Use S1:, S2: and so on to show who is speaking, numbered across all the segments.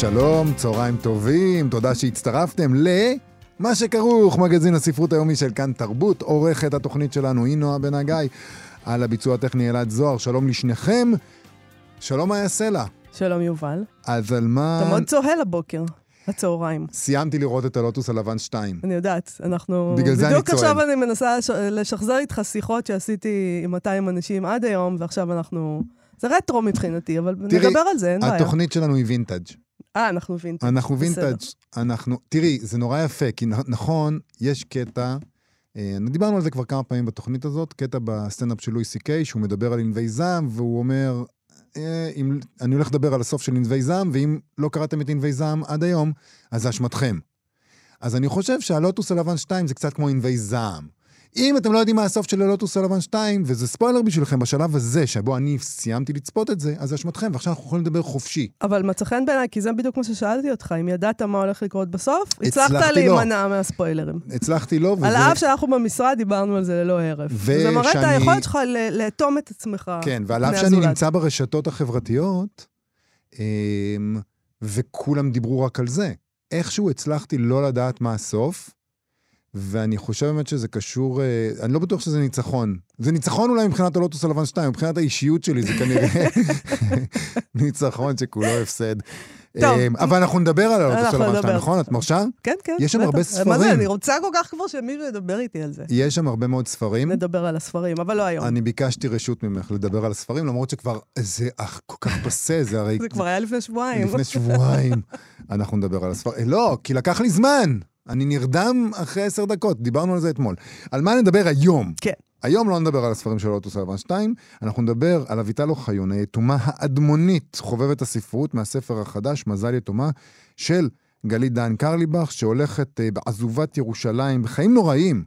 S1: שלום, צהריים טובים, תודה שהצטרפתם ל... מה שכרוך, מגזין הספרות היומי של כאן תרבות, עורכת התוכנית שלנו היא נועה בן הגיא, על הביצוע הטכני אלעד זוהר, שלום לשניכם. שלום מאיה סלע.
S2: שלום יובל.
S1: אז על מה...
S2: אתה מאוד צוהל הבוקר, הצהריים.
S1: סיימתי לראות את הלוטוס הלבן 2.
S2: אני יודעת, אנחנו...
S1: בגלל זה אני
S2: בדיוק
S1: צוהל.
S2: עכשיו אני מנסה לש- לשחזר איתך שיחות שעשיתי עם 200 אנשים עד היום, ועכשיו אנחנו... זה רטרו מבחינתי, אבל
S1: תראי,
S2: נדבר על זה, אין בעיה.
S1: התוכנית שלנו היא וינטאג'.
S2: אה, אנחנו וינטג'.
S1: אנחנו
S2: בסדר.
S1: וינטאג', אנחנו... תראי, זה נורא יפה, כי נכון, יש קטע, אה, דיברנו על זה כבר כמה פעמים בתוכנית הזאת, קטע בסטנדאפ של לואי סי קיי, שהוא מדבר על ענבי זעם, והוא אומר, אה, אם, אני הולך לדבר על הסוף של ענבי זעם, ואם לא קראתם את ענבי זעם עד היום, אז זה אשמתכם. אז אני חושב שהלוטוס הלבן 2 זה קצת כמו ענבי זעם. אם אתם לא יודעים מה הסוף של הלוטוס הלבן 2, וזה ספוילר בשבילכם בשלב הזה, שבו אני סיימתי לצפות את זה, אז זה אשמתכם, ועכשיו אנחנו יכולים לדבר חופשי.
S2: אבל מצא חן בעיניי, כי זה בדיוק מה ששאלתי אותך, אם ידעת מה הולך לקרות בסוף, הצלחת
S1: לא.
S2: להימנע מהספוילרים.
S1: הצלחתי לא, וזה...
S2: על אף שאנחנו במשרד דיברנו על זה ללא הרף. זה מראה את
S1: ושאני-
S2: היכולת שלך ל- לאטום את עצמך.
S1: כן, ועל אף שאני. נמצא ברשתות החברתיות, אמ, וכולם דיברו רק על זה. איכשהו הצלחתי לא לדעת מה הסוף, ואני חושב באמת שזה קשור, אה, אני לא בטוח שזה ניצחון. זה ניצחון אולי מבחינת הלוטוס הלבן 2, מבחינת האישיות שלי זה כנראה ניצחון שכולו הפסד.
S2: טוב.
S1: אמ, אבל אנחנו נדבר על הלוטוס הלבן 2,
S2: נדבר.
S1: נכון? את מרשה?
S2: כן, כן.
S1: יש שם. הרבה
S2: מה
S1: ספרים.
S2: זה, אני רוצה כל כך כבר שמישהו ידבר איתי על זה.
S1: יש שם הרבה מאוד ספרים.
S2: נדבר על הספרים, אבל לא היום.
S1: אני ביקשתי רשות ממך לדבר על הספרים, למרות שכבר זה כל כך פסה, זה הרי
S2: זה כבר היה לפני שבועיים.
S1: לפני שבועיים. אנחנו נדבר על הספרים. לא, כי לקח לי זמן. אני נרדם אחרי עשר דקות, דיברנו על זה אתמול. על מה נדבר היום?
S2: כן.
S1: היום לא נדבר על הספרים של אוטוס הלבן 2, אנחנו נדבר על אביטל אוחיון, היתומה האדמונית, חובבת הספרות, מהספר החדש, מזל יתומה, של גלית דן קרליבך, שהולכת אה, בעזובת ירושלים, בחיים נוראים.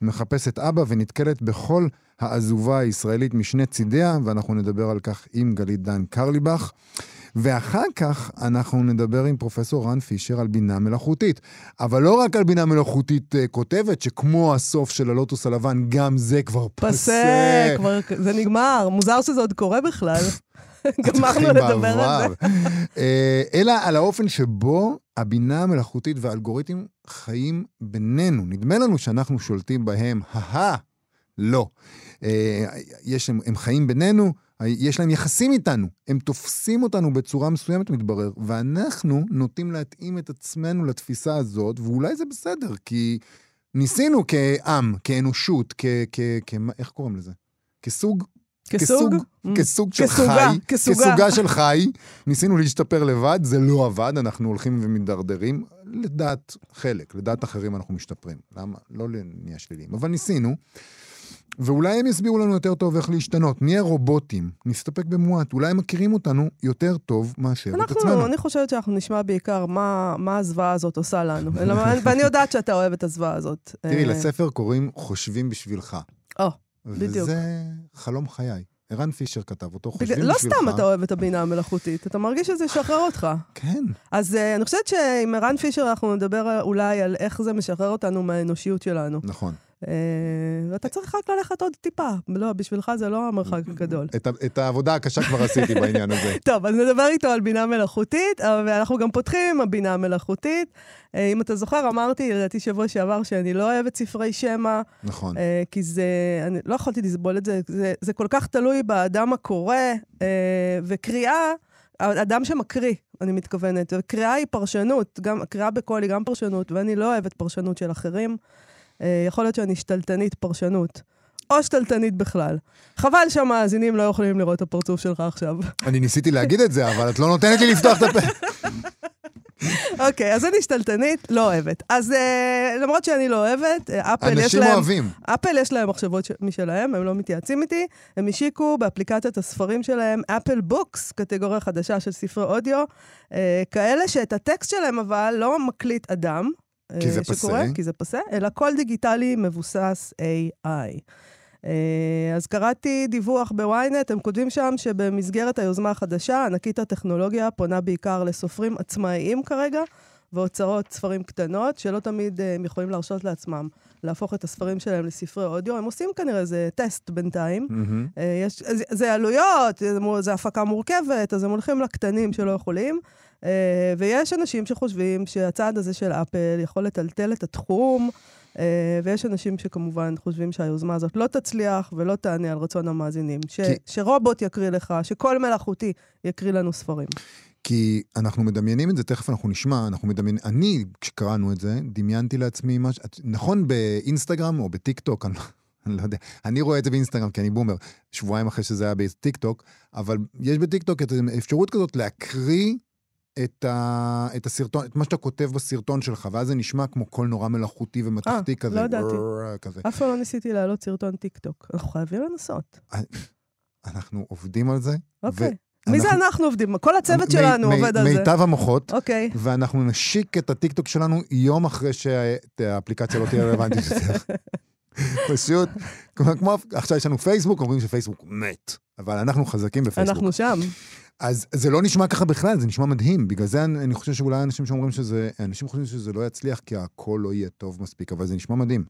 S1: היא מחפשת אבא ונתקלת בכל העזובה הישראלית משני צידיה, ואנחנו נדבר על כך עם גלית דן קרליבך. ואחר כך אנחנו נדבר עם פרופסור רן פישר על בינה מלאכותית. אבל לא רק על בינה מלאכותית אה, כותבת, שכמו הסוף של הלוטוס הלבן, גם זה כבר פסה.
S2: פסה, כבר, זה נגמר. מוזר שזה עוד קורה בכלל. גמרנו לדבר על זה.
S1: אה, אלא על האופן שבו הבינה המלאכותית והאלגוריתמים חיים בינינו. נדמה לנו שאנחנו שולטים בהם, הא לא. אה, יש, הם, הם חיים בינינו, יש להם יחסים איתנו, הם תופסים אותנו בצורה מסוימת, מתברר, ואנחנו נוטים להתאים את עצמנו לתפיסה הזאת, ואולי זה בסדר, כי ניסינו כעם, כאנושות, כ... כ, כ איך קוראים לזה? כסוג
S2: כסוג?
S1: כסוג של
S2: כסוגה,
S1: חי,
S2: כסוגה.
S1: כסוגה של חי, ניסינו להשתפר לבד, זה לא עבד, אנחנו הולכים ומידרדרים. לדעת חלק, לדעת אחרים אנחנו משתפרים. למה? לא נהיה שליליים, אבל ניסינו. ואולי הם יסבירו לנו יותר טוב איך להשתנות. נהיה רובוטים, נסתפק במועט, אולי הם מכירים אותנו יותר טוב מאשר את עצמנו.
S2: אנחנו, אני חושבת שאנחנו נשמע בעיקר מה, מה הזוועה הזאת עושה לנו. ואני יודעת שאתה אוהב את הזוועה הזאת.
S1: תראי,
S2: אה,
S1: לספר קוראים חושבים בשבילך.
S2: או, בדיוק.
S1: וזה חלום חיי. ערן פישר כתב אותו, חושבים
S2: בגלל-
S1: בשבילך.
S2: לא סתם אתה אוהב את הבינה המלאכותית, אתה מרגיש שזה ישחרר אותך.
S1: כן.
S2: אז uh, אני חושבת שעם ערן פישר אנחנו נדבר אולי על איך זה משחרר אותנו מהאנושיות שלנו.
S1: נכון.
S2: Uh, ואתה צריך רק ללכת עוד טיפה. לא, בשבילך זה לא המרחק הגדול.
S1: את, העבודה הקשה כבר עשיתי בעניין הזה.
S2: טוב, אז נדבר איתו על בינה מלאכותית, אבל אנחנו גם פותחים עם הבינה המלאכותית. אה, אם אתה זוכר, אמרתי, לדעתי שבוע שעבר, שאני לא אוהבת ספרי שמע,
S1: נכון.
S2: אה, כי זה, אני לא יכולתי לסבול את זה, זה, זה כל כך תלוי באדם הקורא, אה, וקריאה, אדם שמקריא, אני מתכוונת, וקריאה היא פרשנות, גם, קריאה בקול היא גם פרשנות, ואני לא אוהבת פרשנות של אחרים. אה, יכול להיות שאני שתלטנית פרשנות. או שתלטנית בכלל. חבל שהמאזינים לא יכולים לראות את הפרצוף שלך עכשיו.
S1: אני ניסיתי להגיד את זה, אבל את לא נותנת לי לפתוח את הפה.
S2: אוקיי, אז אני שתלטנית, לא אוהבת. אז אה, למרות שאני לא אוהבת, אה, אפל יש
S1: אנשים
S2: להם...
S1: אוהבים.
S2: אפל יש להם מחשבות משלהם, הם לא מתייעצים איתי. הם השיקו באפליקציית הספרים שלהם, אפל בוקס, קטגוריה חדשה של ספרי אודיו, אה, כאלה שאת הטקסט שלהם אבל לא מקליט אדם.
S1: כי
S2: אה,
S1: זה פסה.
S2: כי זה פסה, אלא קול דיגיטלי מבוסס AI. אה, אז קראתי דיווח בוויינט, הם כותבים שם שבמסגרת היוזמה החדשה, ענקית הטכנולוגיה פונה בעיקר לסופרים עצמאיים כרגע, והוצאות ספרים קטנות, שלא תמיד אה, הם יכולים להרשות לעצמם להפוך את הספרים שלהם לספרי אודיו. הם עושים כנראה איזה טסט בינתיים. אה, יש, זה, זה עלויות, זה, זה הפקה מורכבת, אז הם הולכים לקטנים שלא יכולים. אה, ויש אנשים שחושבים שהצעד הזה של אפל יכול לטלטל את התחום, אה, ויש אנשים שכמובן חושבים שהיוזמה הזאת לא תצליח ולא תענה על רצון המאזינים. ש,
S1: כי-
S2: שרובוט יקריא לך, שקול מלאכותי יקריא לנו ספרים.
S1: כי אנחנו מדמיינים את זה, תכף אנחנו נשמע, אנחנו מדמיינים, אני, כשקראנו את זה, דמיינתי לעצמי משהו, את- נכון באינסטגרם או בטיק טוק, אני, לא- אני לא יודע, אני רואה את זה באינסטגרם כי אני בומר, שבועיים אחרי שזה היה בטיק טוק, אבל יש בטיק טוק את האפשרות כזאת להקריא את, ה, את הסרטון, את מה שאתה כותב בסרטון שלך, ואז זה נשמע כמו קול נורא מלאכותי ומתכתי
S2: אה,
S1: כזה.
S2: לא ידעתי. אף פעם לא ניסיתי להעלות סרטון טיק טוק. אנחנו חייבים לנסות.
S1: אנחנו עובדים על זה.
S2: אוקיי. מי זה אנחנו עובדים? כל הצוות שלנו עובד על זה.
S1: מיטב המוחות.
S2: אוקיי.
S1: ואנחנו נשיק את הטיקטוק שלנו יום אחרי שהאפליקציה לא תהיה רלוונטית יותר. פשוט, כמו עכשיו יש לנו פייסבוק, אומרים שפייסבוק מת, אבל אנחנו חזקים בפייסבוק.
S2: אנחנו שם.
S1: אז זה לא נשמע ככה בכלל, זה נשמע מדהים. בגלל זה אני, אני חושב שאולי אנשים שאומרים שזה, אנשים חושבים שזה לא יצליח כי הכל לא יהיה טוב מספיק, אבל זה נשמע מדהים.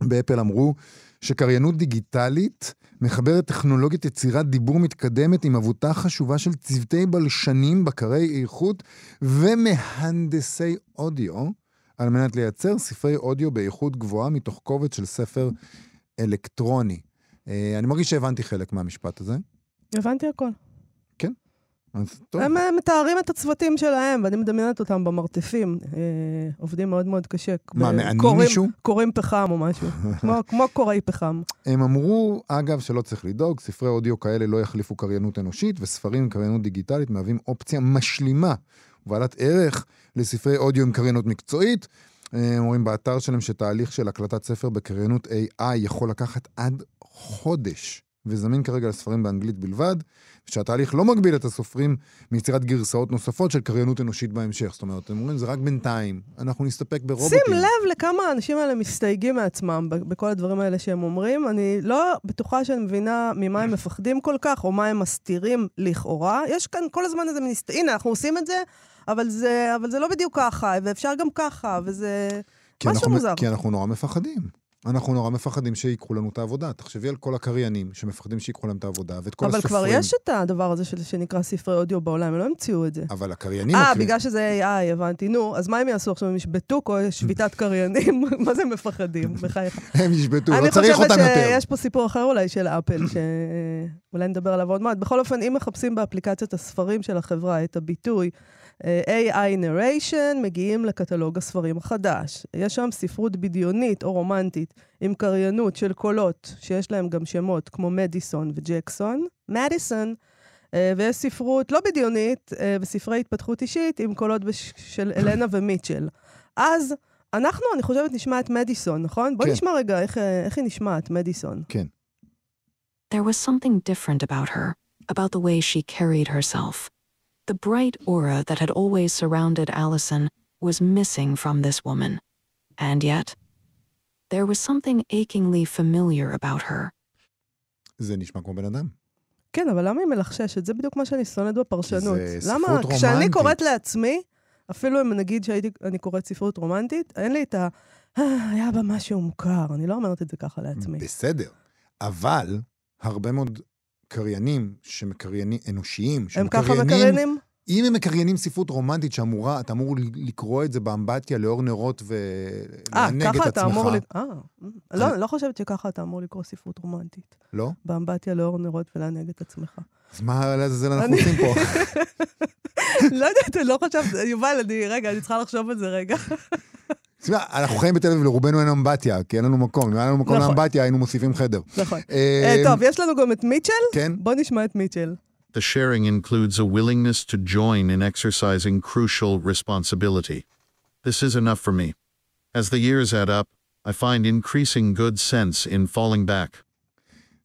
S1: באפל אמרו שקריינות דיגיטלית מחברת טכנולוגיית יצירת דיבור מתקדמת עם עבודה חשובה של צוותי בלשנים, בקרי איכות ומהנדסי אודיו, על מנת לייצר ספרי אודיו באיכות גבוהה מתוך קובץ של ספר אלקטרוני. אה, אני מרגיש שהבנתי חלק מהמשפט הזה.
S2: הבנתי הכל.
S1: אז טוב.
S2: הם אה, מתארים את הצוותים שלהם, ואני מדמיינת אותם במרתפים. אה, עובדים מאוד מאוד קשה.
S1: מה,
S2: ב-
S1: מענים מישהו?
S2: קוראים פחם או משהו. כמו- כמו קוראי פחם.
S1: הם אמרו, אגב, שלא צריך לדאוג, ספרי אודיו כאלה לא יחליפו קריינות אנושית, וספרים עם קריינות דיגיטלית מהווים אופציה משלימה ובעלת ערך לספרי אודיו עם קריינות מקצועית. אה, הם אומרים באתר שלהם שתהליך של הקלטת ספר בקריינות AI יכול לקחת עד חודש, וזמין כרגע לספרים באנגלית בלבד, שהתהליך לא מגביל את הסופרים מיצירת גרסאות נוספות של קריינות אנושית בהמשך. זאת אומרת, הם אומרים, זה רק בינתיים, אנחנו נסתפק ברובוטים.
S2: שים לב לכמה האנשים האלה מסתייגים מעצמם בכל הדברים האלה שהם אומרים. אני לא בטוחה שאני מבינה ממה הם מפחדים כל כך, או מה הם מסתירים לכאורה. יש כאן כל הזמן איזה מין... הנה, אנחנו עושים את זה, אבל זה, אבל זה לא בדיוק ככה, ואפשר גם ככה, וזה... משהו
S1: אנחנו,
S2: מוזר.
S1: כי אנחנו נורא מפחדים. אנחנו נורא מפחדים שיקחו לנו את העבודה. תחשבי על כל הקריינים שמפחדים שיקחו להם את העבודה, ואת כל
S2: אבל
S1: הסופרים.
S2: כבר יש את הדבר הזה של- שנקרא ספרי אודיו בעולם, הם לא המציאו את זה.
S1: אבל הקריינים...
S2: אה,
S1: מקרים-
S2: בגלל שזה AI, הבנתי. נו, אז מה הם יעשו עכשיו? הם ישבתו או שביתת קריינים? מה זה מפחדים? בחייך.
S1: הם ישבתו, לא
S2: אני
S1: צריך
S2: חושבת
S1: אותם יותר.
S2: שיש פה סיפור אחר אולי של אפל, שאולי נדבר עליו עוד מעט. בכל אופן, אם מחפשים באפליקציית הספרים של החברה את הביטוי AI narration, מגיעים לקטלוג הספרים החדש. יש שם ספרות בדיונית או רומנטית עם קריינות של קולות, שיש להם גם שמות כמו מדיסון וג'קסון. מדיסון. אה, ויש ספרות לא בדיונית אה, וספרי התפתחות אישית עם קולות בש... של אלנה ומיטשל. אז אנחנו, אני חושבת, נשמע את מדיסון, נכון? בוא
S1: כן.
S2: נשמע רגע איך, אה, איך היא נשמעת, מדיסון.
S1: כן.
S3: There was something different about her, about the way she carried herself. The bright aura that had always surrounded Allison was missing from this woman. And yet, there was something achingly familiar about her.
S1: זה נשמע כמו בן אדם.
S2: כן, אבל למה היא מלחששת? זה בדיוק מה שאני שונאת בפרשנות.
S1: זה ספרות
S2: למה? כשאני
S1: רומנטית.
S2: קוראת לעצמי, אפילו אם נגיד שאני קוראת ספרות רומנטית, אין לי את ה... "אה, היה בה משהו מוכר, אני לא אומרת את זה ככה לעצמי.
S1: בסדר. אבל הרבה מאוד קריינים שמקריינים, אנושיים,
S2: הם ככה
S1: שמקריינים-
S2: מקריינים?
S1: אם הם מקריינים ספרות רומנטית שאמורה, אתה אמור לקרוא את זה באמבטיה לאור נרות
S2: אה,
S1: ולענג את עצמך.
S2: ככה אתה אמור... אה, לא, אני לא חושבת שככה אתה אמור לקרוא ספרות רומנטית.
S1: לא?
S2: באמבטיה לאור נרות ולענג את עצמך.
S1: אז מה לעזאזל אנחנו עושים פה?
S2: לא יודעת, לא חושבת, יובל, אני, רגע, אני צריכה לחשוב על זה רגע.
S1: תשמע, אנחנו חיים בתל אביב, לרובנו אין אמבטיה, כי אין לנו מקום. אם היה לנו מקום
S2: נכון.
S1: לאמבטיה, היינו מוסיפים חדר.
S2: נכון.
S1: אה,
S2: אה, טוב, יש לנו גם את מיטשל?
S1: כן?
S2: בוא נשמע את מיטשל.
S4: the sharing includes a willingness to join in exercising crucial responsibility. This is enough for me. As the years add up, I find increasing good sense in falling back.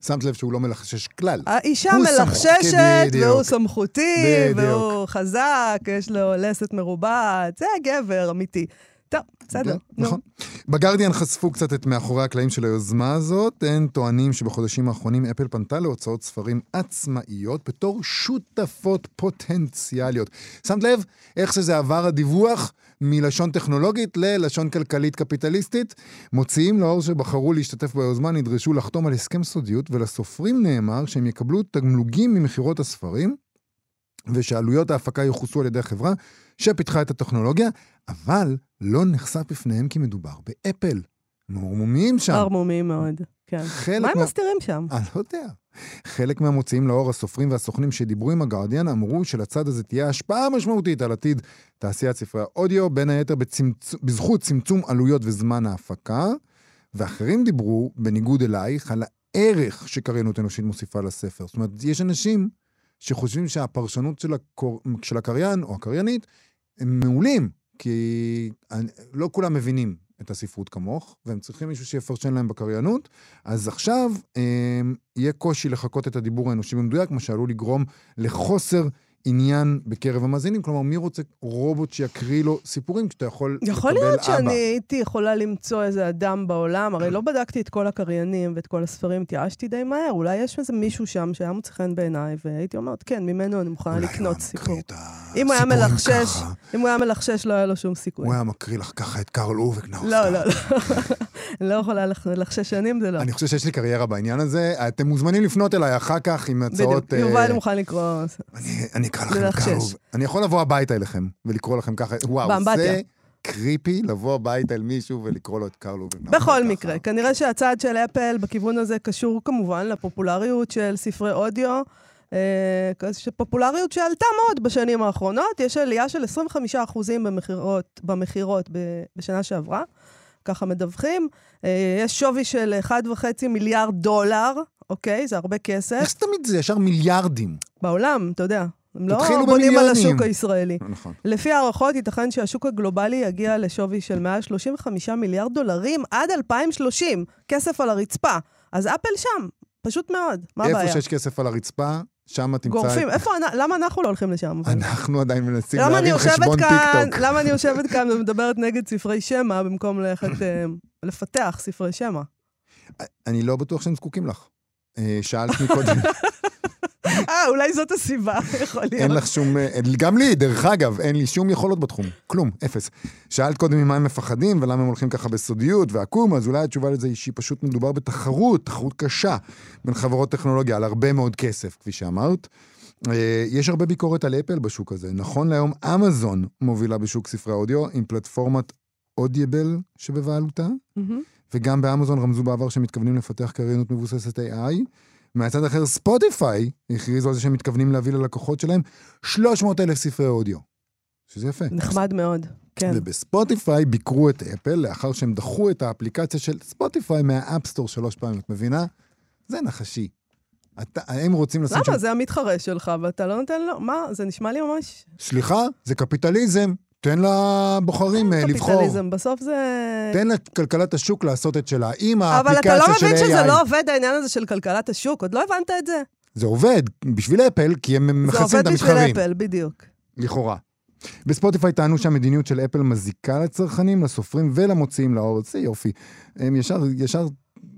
S1: שמת לב שהוא לא מלחשש כלל.
S2: האישה מלחששת,
S1: בדיוק.
S2: והוא סמכותי. והוא חזק, יש לו לסת מרובעת, זה גבר אמיתי. טוב, בסדר, נו.
S1: נכון. בגרדיאן חשפו קצת את מאחורי הקלעים של היוזמה הזאת. הם טוענים שבחודשים האחרונים אפל פנתה להוצאות ספרים עצמאיות בתור שותפות פוטנציאליות. שמת לב איך שזה עבר הדיווח מלשון טכנולוגית ללשון כלכלית קפיטליסטית? מוציאים לאור שבחרו להשתתף ביוזמה נדרשו לחתום על הסכם סודיות, ולסופרים נאמר שהם יקבלו תגמלוגים ממכירות הספרים. ושעלויות ההפקה יכוסו על ידי החברה שפיתחה את הטכנולוגיה, אבל לא נחשף בפניהם כי מדובר באפל. מורמומיים שם.
S2: ערמומיים מאוד, כן. מה הם
S1: מה-
S2: מסתירים שם?
S1: אני לא יודע. חלק מהמוציאים לאור, הסופרים והסוכנים שדיברו עם הגרדיאן, אמרו שלצד הזה תהיה השפעה משמעותית על עתיד תעשיית ספרי האודיו, בין היתר בצמצ... בזכות צמצום עלויות וזמן ההפקה, ואחרים דיברו, בניגוד אלייך, על הערך שקריינות אנושית מוסיפה לספר. זאת אומרת, יש אנשים שחושבים שהפרשנות של, הקור... של הקריין או הקריינית הם מעולים, כי אני- לא כולם מבינים את הספרות כמוך, והם צריכים מישהו שיפרשן להם בקריינות. אז עכשיו אה, יהיה קושי לחקות את הדיבור האנושי במדויק, מה שעלול לגרום לחוסר עניין בקרב המאזינים. כלומר, מי רוצה רובוט שיקריא לו סיפורים כשאתה יכול לקבל אבא?
S2: יכול להיות שאני הייתי יכולה למצוא איזה אדם בעולם, הרי לא בדקתי את כל הקריינים ואת כל הספרים, התייאשתי די מהר, אולי יש איזה מישהו שם שהיה מוצא חן בעיניי, והייתי אומרת, כן, ממנו אני מוכנה לקנות
S1: איזה
S2: סיפור. אם הוא היה מלחשש,
S1: ככה.
S2: אם הוא היה מלחשש, לא היה לו שום סיכוי.
S1: הוא היה מקריא לך ככה את קרל אובה קנאוסגורד.
S2: לא, לא, לא. אני לא יכולה לח- לחששנים, זה לא.
S1: אני חושב שיש לי קריירה בעניין הזה. אתם מוזמנים לפנות אליי אחר כך עם הצעות...
S2: בדיוק, יובל
S1: אה,
S2: מוכן לקרוא.
S1: אני אקרא לכם
S2: ללחשש.
S1: קרל אוב- אני יכול לבוא הביתה אליכם ולקרוא לכם ככה. וואו. זה creepy לבוא הביתה אל מישהו ולקרוא לו את קרל אובה
S2: קנאוסגורד.
S1: בכל.
S2: מקרה, כנראה שהצעד של אפל בכיוון הזה קשור כמובן לפופולריות של ספרי אודיו, אה, פופולריות שעלתה מאוד בשנים האחרונות. יש עלייה של 25% במכירות, במכירות בשנה שעברה, ככה מדווחים. אה, יש שווי של 1.5 מיליארד דולר, אוקיי? זה הרבה כסף.
S1: איך זה תמיד זה ישר מיליארדים?
S2: בעולם, אתה יודע. הם לא בונים על
S1: במיליונים.
S2: השוק הישראלי.
S1: נכון.
S2: לפי הערכות, ייתכן שהשוק הגלובלי יגיע לשווי של מעל 35 מיליארד דולרים עד 2030. כסף על הרצפה. אז אפל שם, פשוט מאוד. מה הבעיה?
S1: איפה שיש כסף על הרצפה, שם תמצא
S2: גורפים.
S1: את...
S2: איפה, למה אנחנו לא הולכים לשם?
S1: אנחנו עדיין מנסים להרים חשבון טיקטוק.
S2: למה אני יושבת כאן ומדברת נגד ספרי שמע במקום ללכת אה, לפתח ספרי שמע?
S1: אני לא בטוח שהם זקוקים לך. אה, שאלת מקודם,
S2: אה, אולי זאת הסיבה, יכול להיות.
S1: אין לך שום... אה, גם לי, דרך אגב, אין לי שום יכולות בתחום. כלום, אפס. שאלת קודם ממה הם מפחדים ולמה הם הולכים ככה בסודיות ועקום, אז אולי התשובה לזה היא שפשוט מדובר בתחרות, תחרות קשה בין חברות טכנולוגיה על הרבה מאוד כסף, כפי שאמרת. אה, יש הרבה ביקורת על אפל בשוק הזה. נכון להיום, אמזון מובילה בשוק ספרי האודיו עם פלטפורמת אודיבל שבבעלותה.
S2: מהמם.
S1: וגם באמזון רמזו בעבר שהם מתכוונים לפתח קריינות מבוססת AI. מהצד האחר, ספוטיפיי הכריזו על זה שהם מתכוונים להביא ללקוחות שלהם 300 אלף ספרי אודיו. שזה יפה.
S2: נחמד מאוד, כן.
S1: ובספוטיפיי ביקרו את אפל לאחר שהם דחו את האפליקציה של ספוטיפיי מהאפ סטור שלוש פעמים. את מבינה? זה נחשי. אתה, הם רוצים לשים
S2: למה?
S1: שם...
S2: זה המתחרה שלך, ואתה לא נותן לו? מה? זה נשמע לי ממש...
S1: סליחה, זה קפיטליזם. תן לבוחרים אה, לבחור.
S2: קפיטליזם. בסוף זה...
S1: תן לכלכלת השוק לעשות את שלה. אם
S2: אבל
S1: האפליקציה
S2: אתה לא
S1: של
S2: מבין
S1: AI...
S2: שזה לא עובד העניין הזה של כלכלת השוק? עוד לא הבנת את זה?
S1: זה עובד בשביל אפל, כי הם
S2: זה
S1: מכסים
S2: עובד
S1: את
S2: בשביל
S1: המתחרים.
S2: אפל, בדיוק.
S1: לכאורה. בספוטיפיי טענו שהמדיניות של אפל מזיקה לצרכנים, לסופרים ולמוציאים לאור. זה יופי. הם ישר, ישר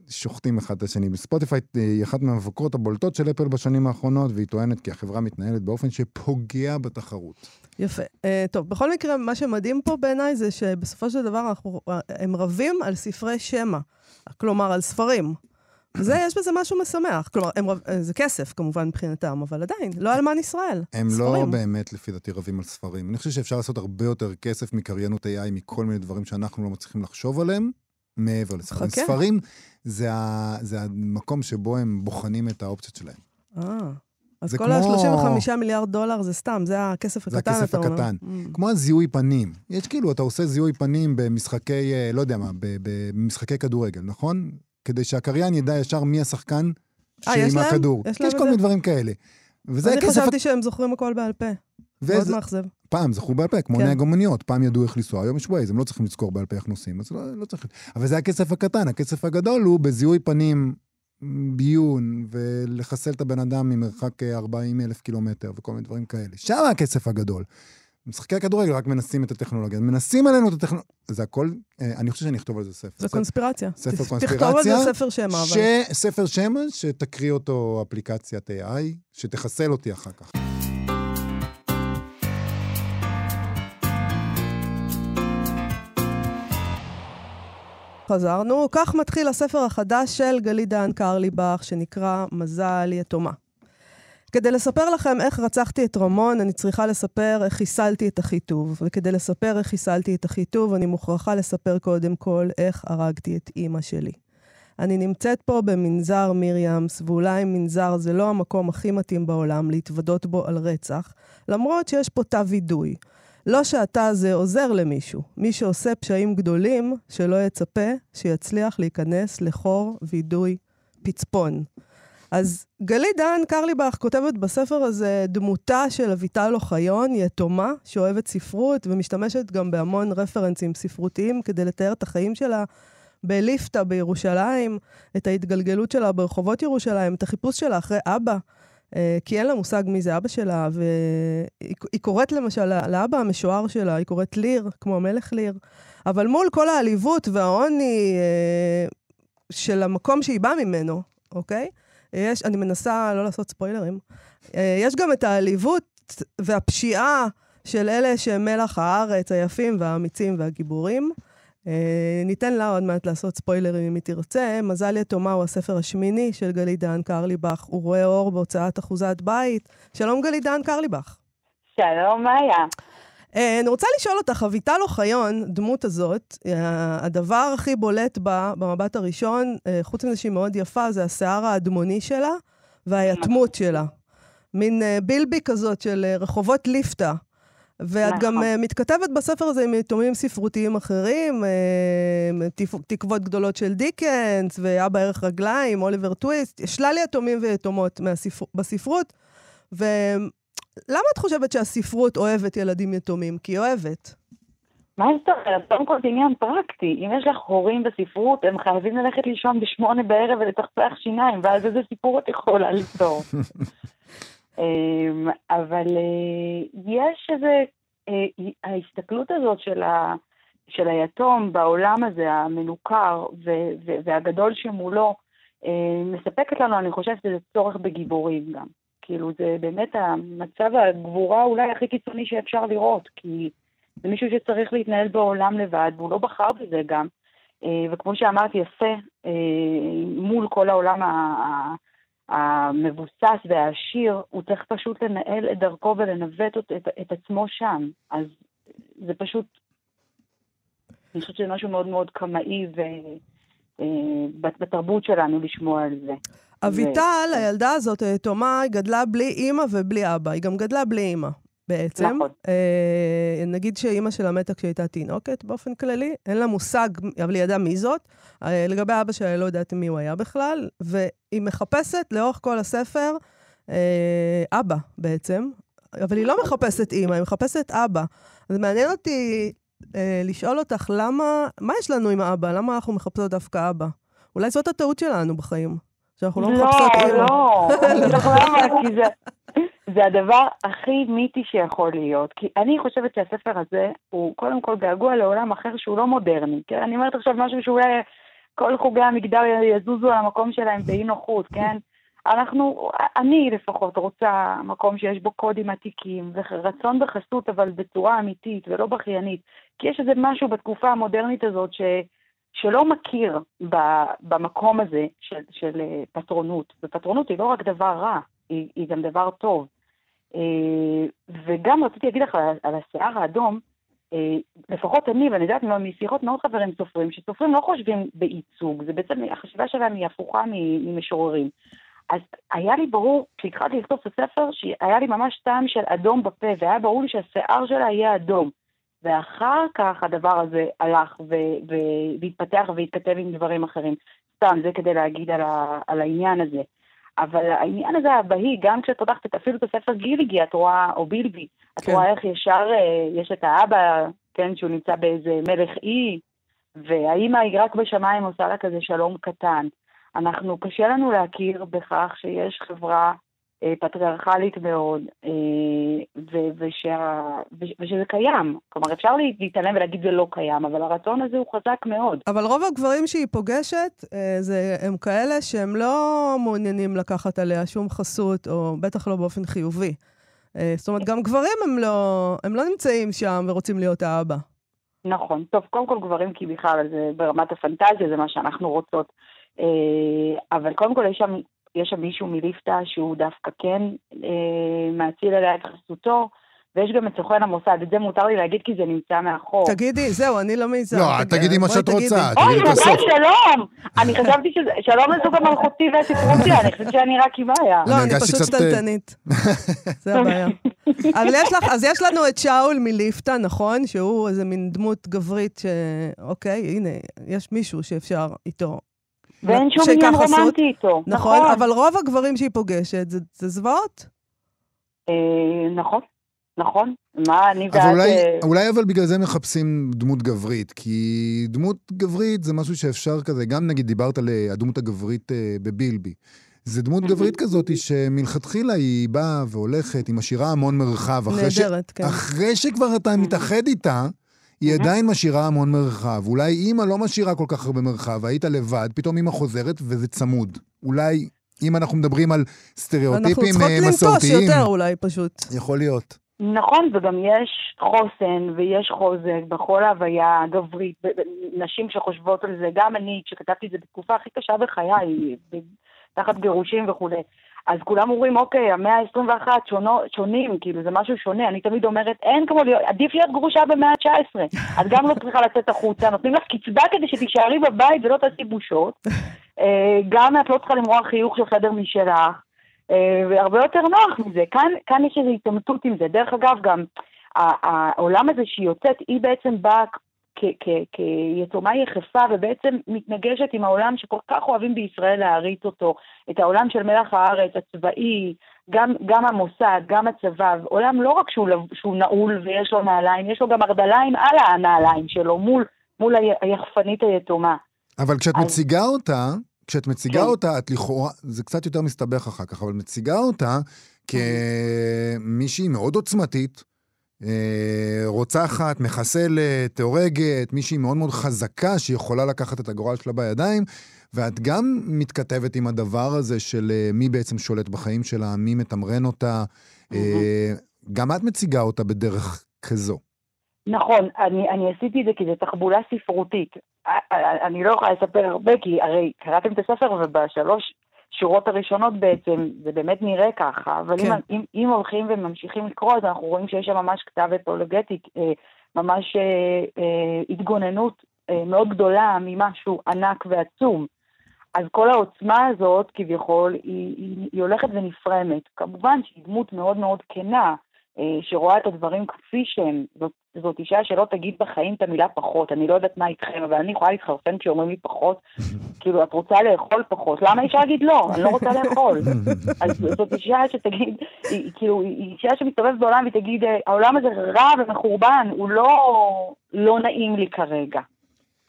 S1: שוחטים אחד את השני. בספוטיפיי אה, היא אחת מהמבקרות הבולטות של אפל בשנים האחרונות, והיא טוענת כי החברה מתנהלת באופן שפוגע בתחרות.
S2: יפה. Uh, טוב, בכל מקרה, מה שמדהים פה בעיניי זה שבסופו של דבר אנחנו, הם רבים על ספרי שמע. כלומר, על ספרים. וזה, יש בזה משהו משמח. כלומר, הם, אה, זה כסף כמובן מבחינתם, אבל עדיין, לא אלמן ישראל.
S1: הם לא
S2: ספרים.
S1: באמת, לפי דעתי, רבים על ספרים. אני חושב שאפשר לעשות הרבה יותר כסף מקריינות AI, מכל מיני דברים שאנחנו לא מצליחים לחשוב עליהם, מעבר לספרים.
S2: חכה.
S1: ספרים זה, ה... זה המקום שבו הם בוחנים את האופציות שלהם.
S2: אה. אז
S1: זה
S2: כל
S1: כמו-
S2: ה-35 מיליארד דולר זה סתם, זה הכסף
S1: זה
S2: הקטן,
S1: הכסף
S2: אתה אומר.
S1: הקטן.
S2: Mm.
S1: כמו הזיהוי פנים. יש כאילו, אתה עושה זיהוי פנים במשחקי, אה, לא יודע מה, במשחקי כדורגל, נכון? כדי שהקריין ידע ישר מי השחקן
S2: אה,
S1: שעם? הכדור.
S2: יש
S1: יש כל
S2: זה?
S1: מיני דברים כאלה. וזה
S2: אני
S1: הכסף...
S2: חשבתי שהם זוכרים הכל בעל פה. מאוד
S1: וזה-
S2: מאכזב.
S1: פעם זכרו בעל פה, כמו
S2: כן.
S1: נהג המוניות, פעם ידעו איך לנסוע, היום יש ווייז, הם לא צריכים לזכור בעל פה איך נוסעים, אז לא, לא צריך... אבל זה הכסף הקטן, הכסף הגדול הוא בזיהוי פנים, ביון, ולחסל את הבן אדם ממרחק אה, 40 אלף קילומטר וכל מיני דברים כאלה. שם הכסף הגדול. משחקי הכדורגל רק מנסים את הטכנולוגיה, מנסים עלינו את הטכנולוגיה, זה הכל, אה, אני חושב שאני אכתוב על זה ספר.
S2: זה
S1: ספר-
S2: קונספירציה.
S1: ספר
S2: ת-
S1: קונספירציה.
S2: תכתוב על זה ספר אבל.
S1: ש... ספר שם, שתקריא אותו אפליקציית AI, שתחסל אותי אחר כך.
S2: חזרנו. כך מתחיל הספר החדש של גלית דהן קרליבך, שנקרא מזל יתומה. כדי לספר לכם איך רצחתי את רמון, אני צריכה לספר איך חיסלתי את אחיטוב. וכדי לספר איך חיסלתי את אחיטוב, אני מוכרחה לספר קודם כל איך הרגתי את אימא שלי. אני נמצאת פה במנזר מריאמס, ואולי מנזר זה לא המקום הכי מתאים בעולם להתוודות בו על רצח, למרות שיש פה תא וידוי. לא שאתה זה עוזר למישהו. מי שעושה פשעים גדולים, שלא יצפה שיצליח להיכנס לחור וידוי פצפון. אז גלית דהן קרליבך כותבת בספר הזה דמותה של אביטל אוחיון, יתומה, שאוהבת ספרות ומשתמשת גם בהמון רפרנסים ספרותיים כדי לתאר את החיים שלה בליפתא בירושלים, את ההתגלגלות שלה ברחובות ירושלים, את החיפוש שלה אחרי אבא. אה, כי אין לה מושג מי זה אבא שלה, והיא היא קוראת למשל לאבא המשוער שלה, היא קוראת ליר, כמו המלך ליר. אבל מול כל העליבות והעוני אה, של המקום שהיא באה ממנו, אוקיי? יש, אני מנסה לא לעשות ספוילרים. אה, יש גם את העליבות והפשיעה של אלה שהם מלח הארץ, היפים והאמיצים והגיבורים. אה, ניתן לה עוד מעט לעשות ספוילרים אם היא תרצה. מזל יתומה הוא הספר השמיני של גלית דהן קרליבך. הוא רואה אור בהוצאת אחוזת בית. שלום גלית דהן קרליבך.
S5: שלום, מאיה.
S2: אה, אני רוצה לשאול אותך, אביטל אוחיון, דמות הזאת, אה, הדבר הכי בולט בה, במבט הראשון, חוץ מזה שהיא מאוד יפה, זה השיער האדמוני שלה והיתמות שלה. מין בילבי כזאת של רחובות ליפתא. ואת
S5: נכון.
S2: גם אה, מתכתבת בספר הזה עם יתומים ספרותיים אחרים, אה, תקוות גדולות של דיקנס, ואבא ערך רגליים, אוליבר טוויסט, שלל יתומים ויתומות מהספר... בספרות. ולמה את חושבת שהספרות אוהבת ילדים יתומים? כי היא אוהבת.
S5: מה זאת אומרת? קודם כל זה עניין פרקטי. אם יש לך הורים בספרות, הם חייבים ללכת לישון בשמונה בערב ולצחצח שיניים, ואז איזה סיפור את יכולה ליצור. אמ, אבל אה, יש איזה, אה, ההסתכלות הזאת של, ה, של היתום בעולם הזה, המנוכר ו- ו- והגדול שמולו, אה, מספקת לנו, אני חושבת, שזה צורך בגיבורים גם. כאילו, זה באמת המצב הגבורה אולי הכי קיצוני שאפשר לראות, כי זה מישהו שצריך להתנהל בעולם לבד, והוא לא בחר בזה גם. וכמו שאמרתי, יפה, מול כל העולם המבוסס והעשיר, הוא צריך פשוט לנהל את דרכו ולנווט את, את, את עצמו שם. אז זה פשוט, אני חושבת שזה משהו מאוד מאוד קמאי ו... אה, בת- בתרבות שלנו לשמוע על זה.
S2: אביטל, הילדה הזאת, היתומה, היא גדלה בלי אימא ובלי אבא. היא גם גדלה בלי אימא, בעצם.
S5: נכון.
S2: אה, נגיד שאימא שלה מתה כשהייתה תינוקת באופן כללי, אין לה מושג, אבל היא ידעה מי זאת. אה, לגבי אבא שלה, היא לא יודעת מי הוא היה בכלל, והיא מחפשת לאורך כל הספר אה, אבא בעצם, אבל היא לא מחפשת אימא, היא מחפשת אבא. אז מעניין אותי אה, לשאול אותך, למה, מה יש לנו עם האבא? למה אנחנו מחפשות דווקא אבא? אולי זאת הטעות שלנו בחיים, שאנחנו לא מחפשות אימא.
S5: לא, לא, כי זה, זה הדבר הכי מיתי שיכול להיות. כי אני חושבת שהספר הזה הוא קודם כל געגוע לעולם אחר שהוא לא מודרני. כן? אני אומרת עכשיו משהו שאולי כל חוגי המגדר יזוזו על המקום שלהם באי נוחות, כן? אנחנו, אני לפחות רוצה מקום שיש בו קודים עתיקים ורצון בחסות, אבל בצורה אמיתית ולא בכיינית. כי יש איזה משהו בתקופה המודרנית הזאת ש... שלא מכיר ב, במקום הזה של, של אה, פטרונות. ופטרונות היא לא רק דבר רע, היא, היא גם דבר טוב. אה, וגם רציתי להגיד לך על, השיער האדום, אה, לפחות אני, ואני יודעת משיחות מאוד חברים סופרים, שסופרים לא חושבים בייצוג, זה בעצם, החשיבה שלהם היא הפוכה ממשוררים. אז היה לי ברור, כשהתחלתי לכתוב את הספר, שהיה לי ממש טעם של אדום בפה, והיה ברור לי שהשיער שלה יהיה אדום. ואחר כך הדבר הזה הלך ו- והתפתח והתכתב עם דברים אחרים. סתם, זה כדי להגיד על, ה- על העניין הזה. אבל העניין הזה הבהי, גם כשאת פותחת אפילו את הספר גיליגי, את רואה, או בילבי, את
S2: כן.
S5: רואה איך ישר אה, יש את האבא, כן, שהוא נמצא באיזה מלך אי, והאימא היא רק בשמיים עושה לה כזה שלום קטן. אנחנו, קשה לנו להכיר בכך שיש חברה פטריארכלית מאוד, אה, ו- ושה, ו- ושזה קיים. כלומר, אפשר לה- להתעלם ולהגיד זה לא קיים, אבל הרצון הזה הוא חזק מאוד.
S2: אבל רוב הגברים שהיא פוגשת, אה, זה, הם כאלה שהם לא מעוניינים לקחת עליה שום חסות, או בטח לא באופן חיובי. אה, זאת אומרת, גם גברים הם לא, הם לא נמצאים שם ורוצים להיות האבא.
S5: נכון. טוב, קודם כל גברים, כי בכלל זה ברמת הפנטזיה, זה מה שאנחנו רוצות. אה, אבל קודם כל יש שם, יש שם מישהו מליפתא שהוא דווקא כן אה, מאציל עליה את חסותו, ויש גם את סוכן המוסד, את זה מותר לי להגיד כי זה נמצא מאחור.
S2: תגידי, זהו, אני לא מעיזה.
S1: לא,
S2: תג-
S1: תגידי מה שאת. רוצה.
S5: אוי,
S1: תגידי את הסוף.
S5: שלום! אני חשבתי שזה... שלום לזוג המלכותי והספרותי, אני חושבת שאני רק עם מאיה.
S2: לא,
S1: אני
S2: פשוט
S1: קצת, אה,
S2: שתלטנית. זה הבעיה. אבל יש לך, אז יש לנו את שאול מליפתא, נכון? שהוא איזה מין דמות גברית ש... אוקיי, הנה, יש מישהו שאפשר איתו.
S5: ואין שום עניין. רומנטי איתו.
S2: נכון, אבל רוב הגברים שהיא פוגשת זה, זה זוועות.
S5: אה, נכון, נכון. מה, אני ואת...
S1: אבל אולי,
S5: אה,
S1: אולי אבל בגלל זה מחפשים דמות גברית, כי דמות גברית זה משהו שאפשר כזה, גם נגיד דיברת על אה, הדמות הגברית אה, בבילבי. זה דמות גברית כזאת שמלכתחילה היא באה והולכת, היא משאירה המון מרחב. ש-
S2: נהדרת, כן.
S1: אחרי שכבר אתה מתאחד איתה, היא עדיין משאירה המון מרחב. אולי אימא לא משאירה כל כך הרבה מרחב, היית לבד, פתאום אימא חוזרת וזה צמוד. אולי, אם אנחנו מדברים על
S2: אנחנו
S1: סטריאוטיפים
S2: צריכות
S1: אה,
S2: לנטוש
S1: מסורתיים,
S2: יותר אולי פשוט.
S1: יכול להיות.
S5: נכון, וגם יש חוסן ויש חוזק בכל ההוויה הגברית, נשים שחושבות על זה, גם אני, כשכתבתי את זה בתקופה הכי קשה בחיי, תחת גירושים וכולי, אז כולם אומרים, אוקיי, המאה ה-21 שונו, שונים, כאילו זה משהו שונה, אני תמיד אומרת, אין כמו להיות, עדיף להיות גרושה במאה ה-19, את גם לא צריכה לצאת החוצה, נותנים לך קצבה כדי שתישארי בבית ולא תעשי בושות, אה, גם את לא צריכה למרוח חיוך של חדר משלך, אה, והרבה יותר נוח מזה. כאן, כאן יש איזו התעמתות עם זה. דרך אגב, גם העולם הזה שהיא יוצאת, היא בעצם באה כיתומה יחפה, ובעצם מתנגשת עם העולם שכל כך אוהבים בישראל להעריץ אותו, את העולם של מלח הארץ, הצבאי, גם, גם המוסד, גם הצבא, עולם לא רק שהוא, שהוא נעול ויש לו נעליים, יש לו גם ארדליים על הנעליים שלו, מול, מול היחפנית היתומה.
S1: אבל כשאת
S5: אז-
S1: מציגה אותה, כשאת מציגה
S5: כן.
S1: אותה, את לכאורה, זה קצת יותר מסתבך אחר כך, אבל מציגה אותה כמישהי מאוד עוצמתית, רוצחת, מחסלת, הורגת, מישהי מאוד מאוד חזקה שיכולה לקחת את הגורל שלה בידיים, ואת גם מתכתבת עם הדבר הזה של אה, מי בעצם שולט בחיים שלה, מי מתמרן אותה. אה, גם את מציגה אותה בדרך כזו.
S5: נכון, אני, אני עשיתי את זה כי זו תחבולה ספרותית. אני לא יכולה לספר הרבה, כי הרי קראתם את הספר ובשלוש שורות הראשונות בעצם זה באמת נראה ככה, אבל
S2: כן.
S5: אם, אם, אם הולכים וממשיכים לקרוא, אז אנחנו רואים שיש שם ממש כתב אפולוגטי, אה, ממש אה, אה, התגוננות אה, מאוד גדולה ממשהו ענק ועצום. אז כל העוצמה הזאת, כביכול, היא, היא, היא הולכת ונפרמת. כמובן שהיא דמות מאוד מאוד כנה, שרואה את הדברים כפי שהם. זאת, זאת אישה שלא תגיד בחיים את המילה פחות. אני לא יודעת מה איתכם, אבל אני יכולה להתחרפן כשאומרים לי פחות. כאילו, את רוצה לאכול פחות, למה אישה להגיד לא? אני לא רוצה לאכול. אז זאת אישה שתגיד, היא, כאילו, היא אישה שמסתובבת בעולם והיא תגיד, אה, העולם הזה רע ומחורבן, הוא לא, לא נעים לי כרגע.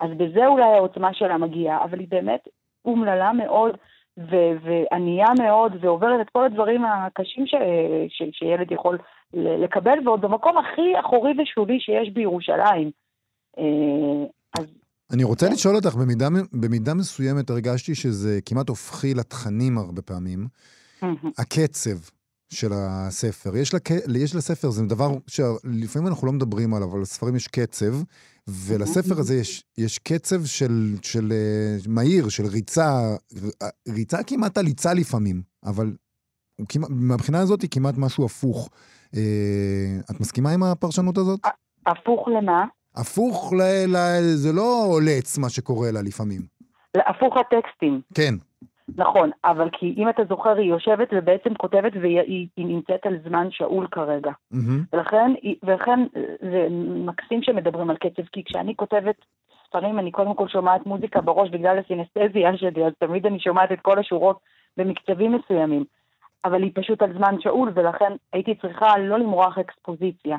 S5: אז בזה אולי העוצמה שלה מגיעה, אבל היא באמת אומללה מאוד וענייה מאוד, ועוברת את כל הדברים הקשים ש- ש- שילד יכול לקבל, ועוד במקום הכי אחורי ושולי שיש בירושלים. אה, אז
S1: אני רוצה
S5: כן.
S1: לשאול אותך, במידה, במידה מסוימת הרגשתי שזה כמעט הופכי לתכנים הרבה פעמים, הקצב של הספר. יש, לק... יש לספר, זה דבר שלפעמים אנחנו לא מדברים עליו, אבל לספרים יש קצב, ולספר הזה יש, יש קצב של, של uh, מהיר, של ריצה, ריצה כמעט עליצה לפעמים, אבל כמעט, מהבחינה הזאת היא כמעט משהו הפוך. Uh, את מסכימה עם הפרשנות הזאת?
S5: הפוך למה?
S1: הפוך, ל... ל... זה לא לץ מה שקורה לה לפעמים.
S5: הפוך לטקסטים.
S1: כן.
S5: נכון, אבל כי אם אתה זוכר, היא יושבת ובעצם כותבת והיא היא, היא נמצאת על זמן שאול כרגע.
S1: Mm-hmm.
S5: ולכן, ולכן זה מקסים שמדברים על קצב, כי כשאני כותבת ספרים, אני קודם כל שומעת מוזיקה בראש בגלל הסינסטזיה שלי, אז תמיד אני שומעת את כל השורות במקצבים מסוימים. אבל היא פשוט על זמן שאול, ולכן הייתי צריכה לא למרוח אקספוזיציה,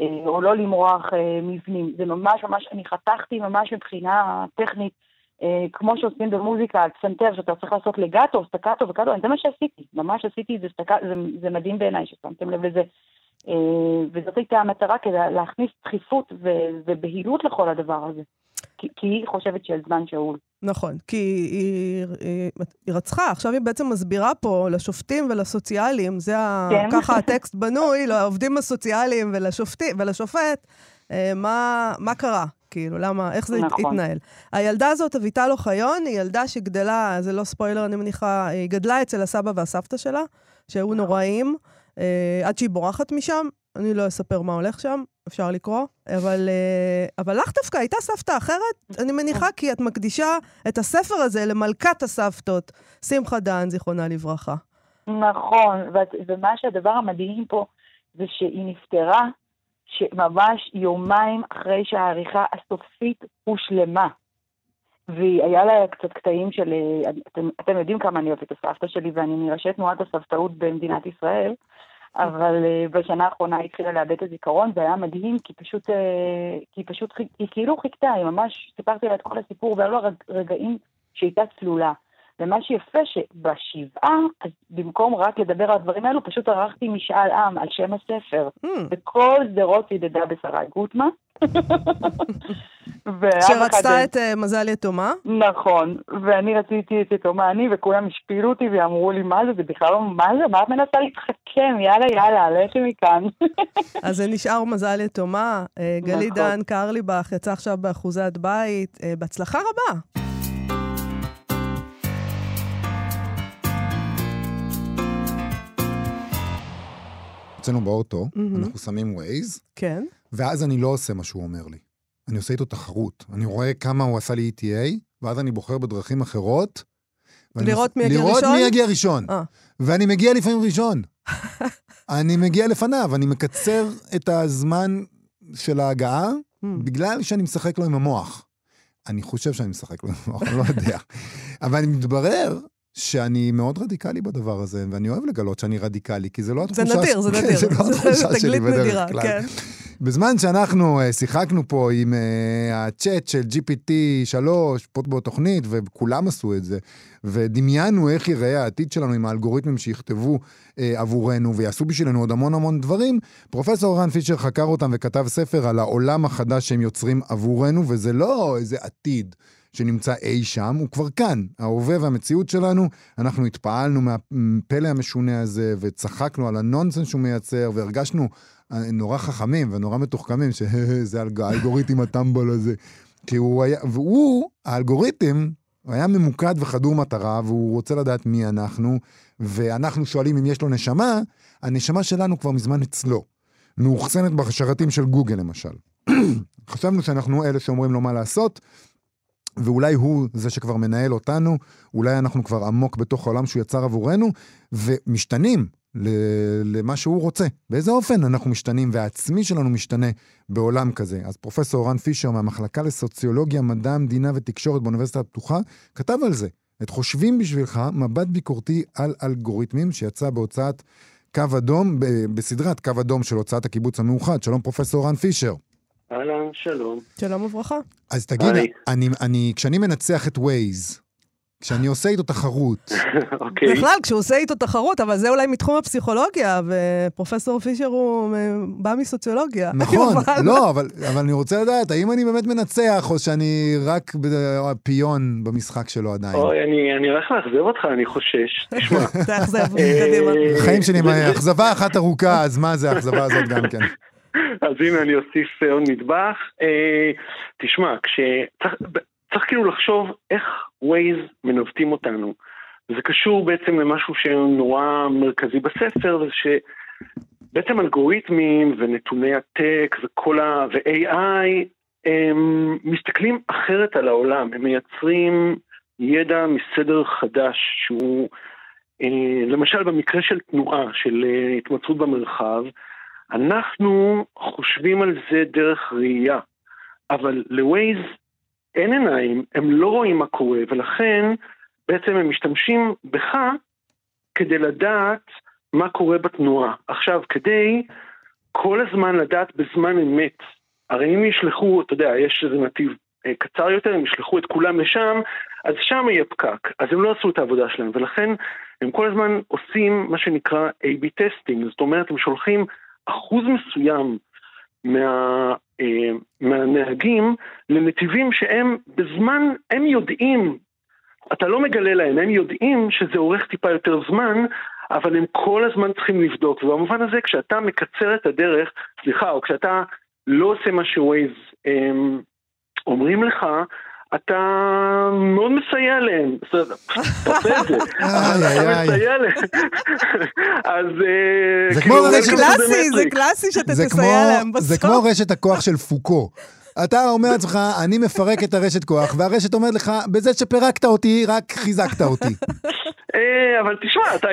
S5: אה, או לא למרוח אה, מבנים. זה ממש ממש, אני חתכתי ממש מבחינה טכנית, אה, כמו שעושים במוזיקה על פסנתר, שאתה צריך לעשות לגטו, סטקטו וקטו, זה מה שעשיתי, ממש עשיתי את זה, סטק... זה, זה מדהים בעיניי ששמתם לב לזה. וזאת הייתה המטרה, כדי להכניס דחיפות ובהילות לכל הדבר הזה. כי, כי היא חושבת של זמן שאול.
S2: נכון, כי היא, היא, היא רצחה, עכשיו היא בעצם מסבירה פה לשופטים ולסוציאליים, זה כן. ה, ככה הטקסט בנוי, לעובדים הסוציאליים ולשופטים, ולשופט, אה, מה, מה קרה, כאילו, למה, איך זה נכון. התנהל. הילדה הזאת, אביטל אוחיון, היא ילדה שגדלה, זה לא ספוילר, אני מניחה, היא גדלה אצל הסבא והסבתא שלה, שהיו נוראים, אה, עד שהיא בורחת משם. אני לא אספר מה הולך שם, אפשר לקרוא, אבל, אה, אבל לך דווקא הייתה סבתא אחרת, אני מניחה, כי את מקדישה את הספר הזה למלכת הסבתות, שמחה דהן, זיכרונה לברכה.
S5: נכון, ומה שהדבר המדהים פה זה שהיא נפטרה שממש יומיים אחרי שהעריכה הסופית הושלמה. והיה לה קצת קטעים של, אה, אתם, אתם יודעים כמה אני אוהבת את הסבתא שלי ואני מראשי תנועת הסבתאות במדינת ישראל, אבל uh, בשנה האחרונה היא התחילה לאבד את הזיכרון, זה היה מדהים, כי פשוט, uh, כי פשוט, היא כאילו חיכתה, היא ממש, סיפרתי לה את כל הסיפור, והיו לה רגעים שהייתה צלולה. ומה שיפה שבשבעה, אז במקום רק לדבר על הדברים האלו, פשוט ערכתי משאל עם על שם הספר. Mm. וכל שדרות צידדה בשרי גוטמה.
S2: שרצתה את uh, מזל יתומה?
S5: נכון, ואני רציתי את יתומה אני, וכולם השפילו אותי ואמרו לי, מה זה, זה בכלל לא, מה זה, מה את מנסה להתחכם, יאללה, יאללה, לכי מכאן.
S2: אז זה נשאר מזל יתומה. אה, גלי נכון. דן קרליבך יצא עכשיו באחוזת בית, אה, בהצלחה רבה.
S1: אצלנו באוטו, mm-hmm. אנחנו שמים ווייז,
S2: כן.
S1: ואז אני לא עושה מה שהוא אומר לי. אני עושה איתו תחרות. אני רואה כמה הוא עשה לי ETA, ואז אני בוחר בדרכים אחרות.
S2: לראות מי יגיע
S1: ראשון?
S2: לראות
S1: מי יגיע ראשון. 아. אה. ואני מגיע לפעמים ראשון. אני מגיע לפניו, אני מקצר את הזמן של ההגעה, mm. בגלל שאני משחק לו עם המוח. אני חושב שאני משחק לו עם המוח, אני לא יודע. אבל אני מתברר שאני מאוד רדיקלי בדבר הזה, ואני אוהב לגלות שאני רדיקלי, כי זה לא התחושה...
S2: זה נדיר, זה נדיר.
S1: זה לא התחושה שלי בדרך כלל. כן. בזמן שאנחנו uh, שיחקנו פה עם uh, הצ'אט של GPT-3, פה בתוכנית, וכולם עשו את זה, ודמיינו איך ייראה העתיד שלנו עם האלגוריתמים שיכתבו uh, עבורנו ויעשו בשבילנו עוד המון המון דברים, פרופסור רן פישר חקר אותם וכתב ספר על העולם החדש שהם יוצרים עבורנו, וזה לא איזה עתיד. שנמצא אי שם, הוא כבר כאן, ההווה והמציאות שלנו. אנחנו התפעלנו מהפלא המשונה הזה, וצחקנו על הנונסנס שהוא מייצר, והרגשנו אה, נורא חכמים ונורא מתוחכמים, שזה האלגוריתם הטמבל הזה. כי הוא היה, והוא, האלגוריתם, הוא היה ממוקד וחדור מטרה, והוא רוצה לדעת מי אנחנו, ואנחנו שואלים אם יש לו נשמה, הנשמה שלנו כבר מזמן אצלו. מאוחסנת בשרתים של גוגל למשל. חשבנו שאנחנו אלה שאומרים לו מה לעשות, ואולי הוא זה שכבר מנהל אותנו, אולי אנחנו כבר עמוק בתוך העולם שהוא יצר עבורנו, ומשתנים למה שהוא רוצה. באיזה אופן אנחנו משתנים, והעצמי שלנו משתנה בעולם כזה. אז פרופסור רן פישר מהמחלקה לסוציולוגיה, מדע המדינה ותקשורת באוניברסיטה הפתוחה, כתב על זה. את חושבים בשבילך, מבט ביקורתי על אלגוריתמים, שיצא בהוצאת קו אדום, בסדרת קו אדום של הוצאת הקיבוץ המאוחד. שלום פרופסור רן פישר.
S6: שלום.
S2: שלום וברכה.
S1: אז תגיד, אני, אני, כשאני מנצח את ווייז, כשאני עושה איתו תחרות.
S2: אוקיי. בכלל, כשהוא עושה איתו תחרות, אבל זה אולי מתחום הפסיכולוגיה, ופרופסור פישר הוא בא מסוציולוגיה.
S1: נכון, לא, אבל, אבל אני רוצה לדעת, האם אני באמת מנצח, או שאני רק פיון במשחק שלו עדיין?
S6: אוי, אני, אני הולך לאכזב אותך, אני חושש. תשמע.
S2: תאכזב, קדימה.
S1: החיים שלי, אכזבה אחת ארוכה, אז מה זה האכזבה הזאת גם כן?
S6: אז הנה אני אוסיף עוד נדבך. אה, תשמע, צריך כאילו לחשוב איך ווייז מנווטים אותנו. זה קשור בעצם למשהו שנורא מרכזי בספר, וזה שבעצם אלגוריתמים ונתוני הטק וכל ה... ו-AI, הם מסתכלים אחרת על העולם, הם מייצרים ידע מסדר חדש שהוא, אה, למשל במקרה של תנועה, של אה, התמצאות במרחב, אנחנו חושבים על זה דרך ראייה, אבל לווייז אין עיניים, הם לא רואים מה קורה, ולכן בעצם הם משתמשים בך כדי לדעת מה קורה בתנועה. עכשיו, כדי כל הזמן לדעת בזמן אמת, הרי אם ישלחו, אתה יודע, יש איזה נתיב אה, קצר יותר, הם ישלחו את כולם לשם, אז שם יהיה פקק. אז הם לא עשו את העבודה שלהם, ולכן הם כל הזמן עושים מה שנקרא A-B testing, זאת אומרת, הם שולחים אחוז מסוים מה, אה, מהנהגים לנתיבים שהם בזמן, הם יודעים, אתה לא מגלה להם, הם יודעים שזה אורך טיפה יותר זמן, אבל הם כל הזמן צריכים לבדוק, ובמובן הזה כשאתה מקצר את הדרך, סליחה, או כשאתה לא עושה מה שווייז אה, אומרים לך, אתה מאוד מסייע להם, בסדר, תעשה את זה, אבל אתה מסייע להם, אז אה,
S1: זה
S6: כאילו,
S1: כמו
S6: זה
S1: רשת-
S2: זה קלאסי, זה. קלאסי שאתה תסייע
S1: כמו-
S2: להם בסוף.
S1: זה כמו רשת הכוח של פוקו. אתה אומר לעצמך, אני מפרק את הרשת כוח, והרשת אומרת לך, בזה שפירקת אותי, רק חיזקת אותי.
S6: אה, אבל תשמע, אתה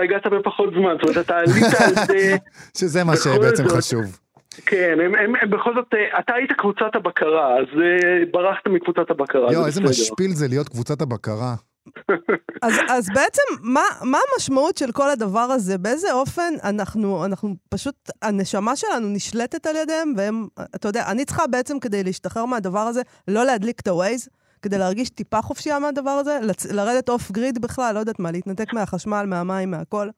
S6: הגעת, בפחות זמן, זאת אומרת, אתה עלית על זה,
S1: שזה מה שבעצם. חשוב.
S6: כן, הם, הם, הם בכל זאת, אה, אתה היית קבוצת הבקרה, אז אה, ברחת מקבוצת הבקרה,
S1: יואו,
S6: זה
S1: איזה
S6: בסדר.
S1: משפיל זה להיות קבוצת הבקרה.
S2: אז, אז בעצם, מה, מה המשמעות של כל הדבר הזה? באיזה אופן אנחנו, אנחנו פשוט, הנשמה שלנו נשלטת על ידיהם, והם, אתה יודע, אני צריכה בעצם כדי להשתחרר מהדבר הזה, לא להדליק את ה-Waze, כדי להרגיש טיפה חופשייה מהדבר הזה, לצ- לרדת אוף גריד בכלל, לא יודעת מה, להתנתק מהחשמל, מהמים, מהכל.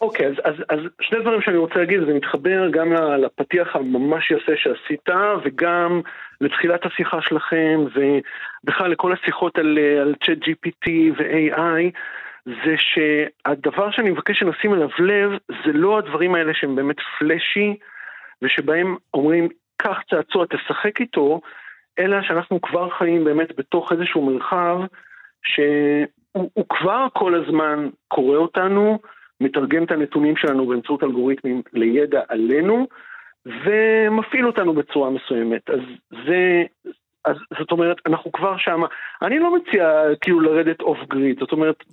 S6: אוקיי, אז, אז, אז שני דברים שאני רוצה להגיד, זה מתחבר גם לפתיח הממש יפה שעשית, וגם לתחילת השיחה שלכם, ובכלל לכל השיחות על, על צ'אט GPT ו-AI, זה שהדבר שאני מבקש שנשים אליו לב, זה לא הדברים האלה שהם באמת פלאשי, ושבהם אומרים, קח צעצוע, תשחק איתו, אלא שאנחנו כבר חיים באמת בתוך איזשהו מרחב שהוא הוא כבר כל הזמן קורא אותנו, מתרגם את הנתונים שלנו באמצעות אלגוריתמים לידע עלינו, ומפעיל אותנו בצורה מסוימת. אז זה, אז זאת אומרת, אנחנו כבר שם. אני לא מציע כאילו לרדת אוף גריד, זאת אומרת,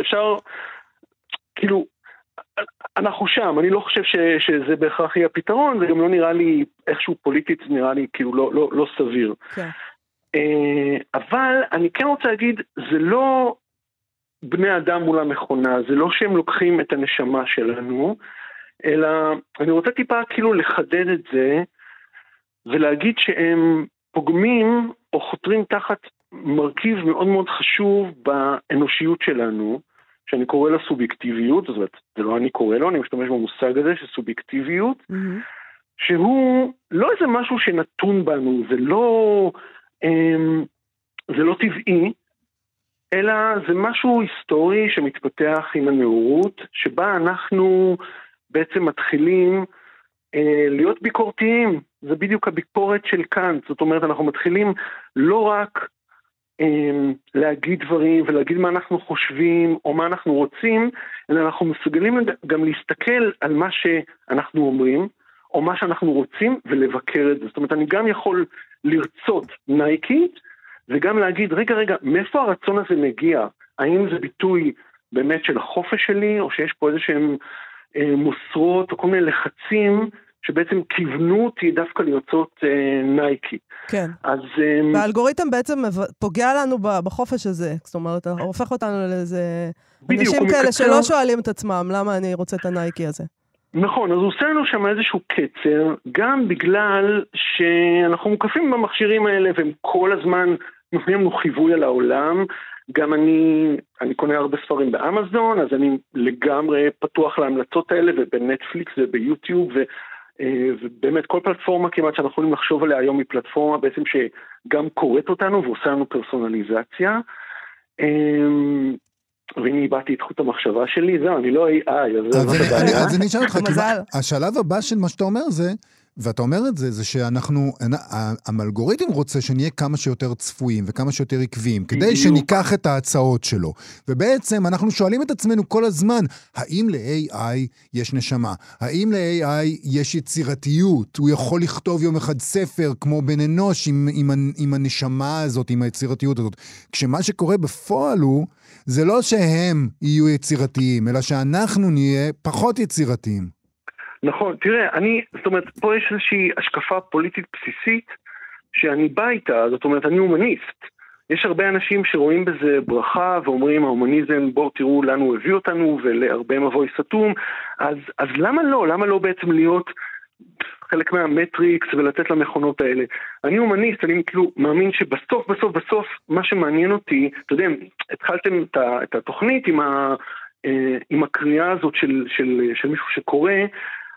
S6: אפשר, כאילו, אנחנו שם, אני לא חושב ש, שזה בהכרח יהיה הפתרון, זה גם לא נראה לי, איכשהו פוליטית זה נראה לי כאילו לא, לא, לא סביר.
S2: כן.
S6: אה, אבל אני כן רוצה להגיד, זה לא בני אדם מול המכונה, זה לא שהם לוקחים את הנשמה שלנו, אלא אני רוצה טיפה כאילו לחדד את זה ולהגיד שהם פוגמים או חותרים תחת מרכיב מאוד מאוד חשוב באנושיות שלנו, שאני קורא לה סובייקטיביות, זאת אומרת, זה לא אני קורא לו, אני משתמש במושג הזה של סובייקטיביות,
S2: מהמם.
S6: שהוא לא איזה משהו שנתון בנו, זה לא, אמ, זה לא טבעי, אלא זה משהו היסטורי שמתפתח עם הנאורות, שבה אנחנו בעצם מתחילים אה, להיות ביקורתיים. זה בדיוק הביקורת של קאנט, זאת אומרת, אנחנו מתחילים לא רק אה, להגיד דברים ולהגיד מה אנחנו חושבים או מה אנחנו רוצים, אלא אנחנו מסוגלים גם להסתכל על מה שאנחנו אומרים, או מה שאנחנו רוצים, ולבקר את זה. זאת אומרת, אני גם יכול לרצות נייקי, וגם להגיד, רגע, רגע, מאיפה הרצון הזה מגיע? האם זה ביטוי באמת של החופש שלי, או שיש פה איזה שהם אה, מוסרות, או כל מיני לחצים, שבעצם כיוונו אותי דווקא לרצות אה, נייקי.
S2: כן.
S6: אז... אה,
S2: והאלגוריתם בעצם פוגע לנו בחופש הזה. זאת אומרת, אתה הופך אותנו לאיזה...
S6: בדיוק,
S2: אנשים כאלה
S6: מקצר-
S2: שלא שואלים את עצמם, למה אני רוצה את הנייקי הזה?
S6: נכון, אז הוא עושה לנו שם איזשהו קצר, גם בגלל שאנחנו מוקפים במכשירים האלה והם כל הזמן נותנים לנו חיווי על העולם. גם אני, אני קונה הרבה ספרים באמזון, אז אני לגמרי פתוח להמלצות האלה ובנטפליקס וביוטיוב, ו, אה, ובאמת כל פלטפורמה כמעט שאנחנו יכולים לחשוב עליה היום היא פלטפורמה בעצם שגם קוראת אותנו ועושה לנו פרסונליזציה. אמ, והנה איבדתי את חוט המחשבה שלי, זהו, אני לא AI, אז
S1: אז
S6: זאת
S1: אני-
S6: הבעיה.
S1: אז אני אשאל אותך,
S2: מזל.
S1: השלב הבא של מה שאתה אומר זה, ואתה אומר את זה, זה שאנחנו, ה- האלגוריתם רוצה שנהיה כמה שיותר צפויים וכמה שיותר עקביים, כדי
S6: בדיוק.
S1: שניקח את ההצעות שלו. ובעצם אנחנו שואלים את עצמנו כל הזמן, האם ל-AI יש נשמה? האם ל-AI יש יצירתיות? הוא יכול לכתוב יום אחד ספר כמו בן אנוש עם, עם, עם הנשמה הזאת, עם היצירתיות הזאת. כשמה שקורה בפועל הוא, זה לא שהם יהיו יצירתיים, אלא שאנחנו נהיה פחות יצירתיים.
S6: נכון, תראה, אני, זאת אומרת, פה יש איזושהי השקפה פוליטית בסיסית שאני בא איתה, זאת אומרת, אני הומניסט. יש הרבה אנשים שרואים בזה ברכה ואומרים ההומניזם בואו תראו לאן הוא הביא אותנו ולהרבה מבוי סתום, אז, אז למה לא? למה לא בעצם להיות חלק מהמטריקס ולתת למכונות האלה? אני הומניסט, אני כאילו מאמין שבסוף בסוף בסוף מה שמעניין אותי, אתה יודע, התחלתם את התוכנית עם, ה, אה, עם הקריאה הזאת של, של, של מישהו שקורא,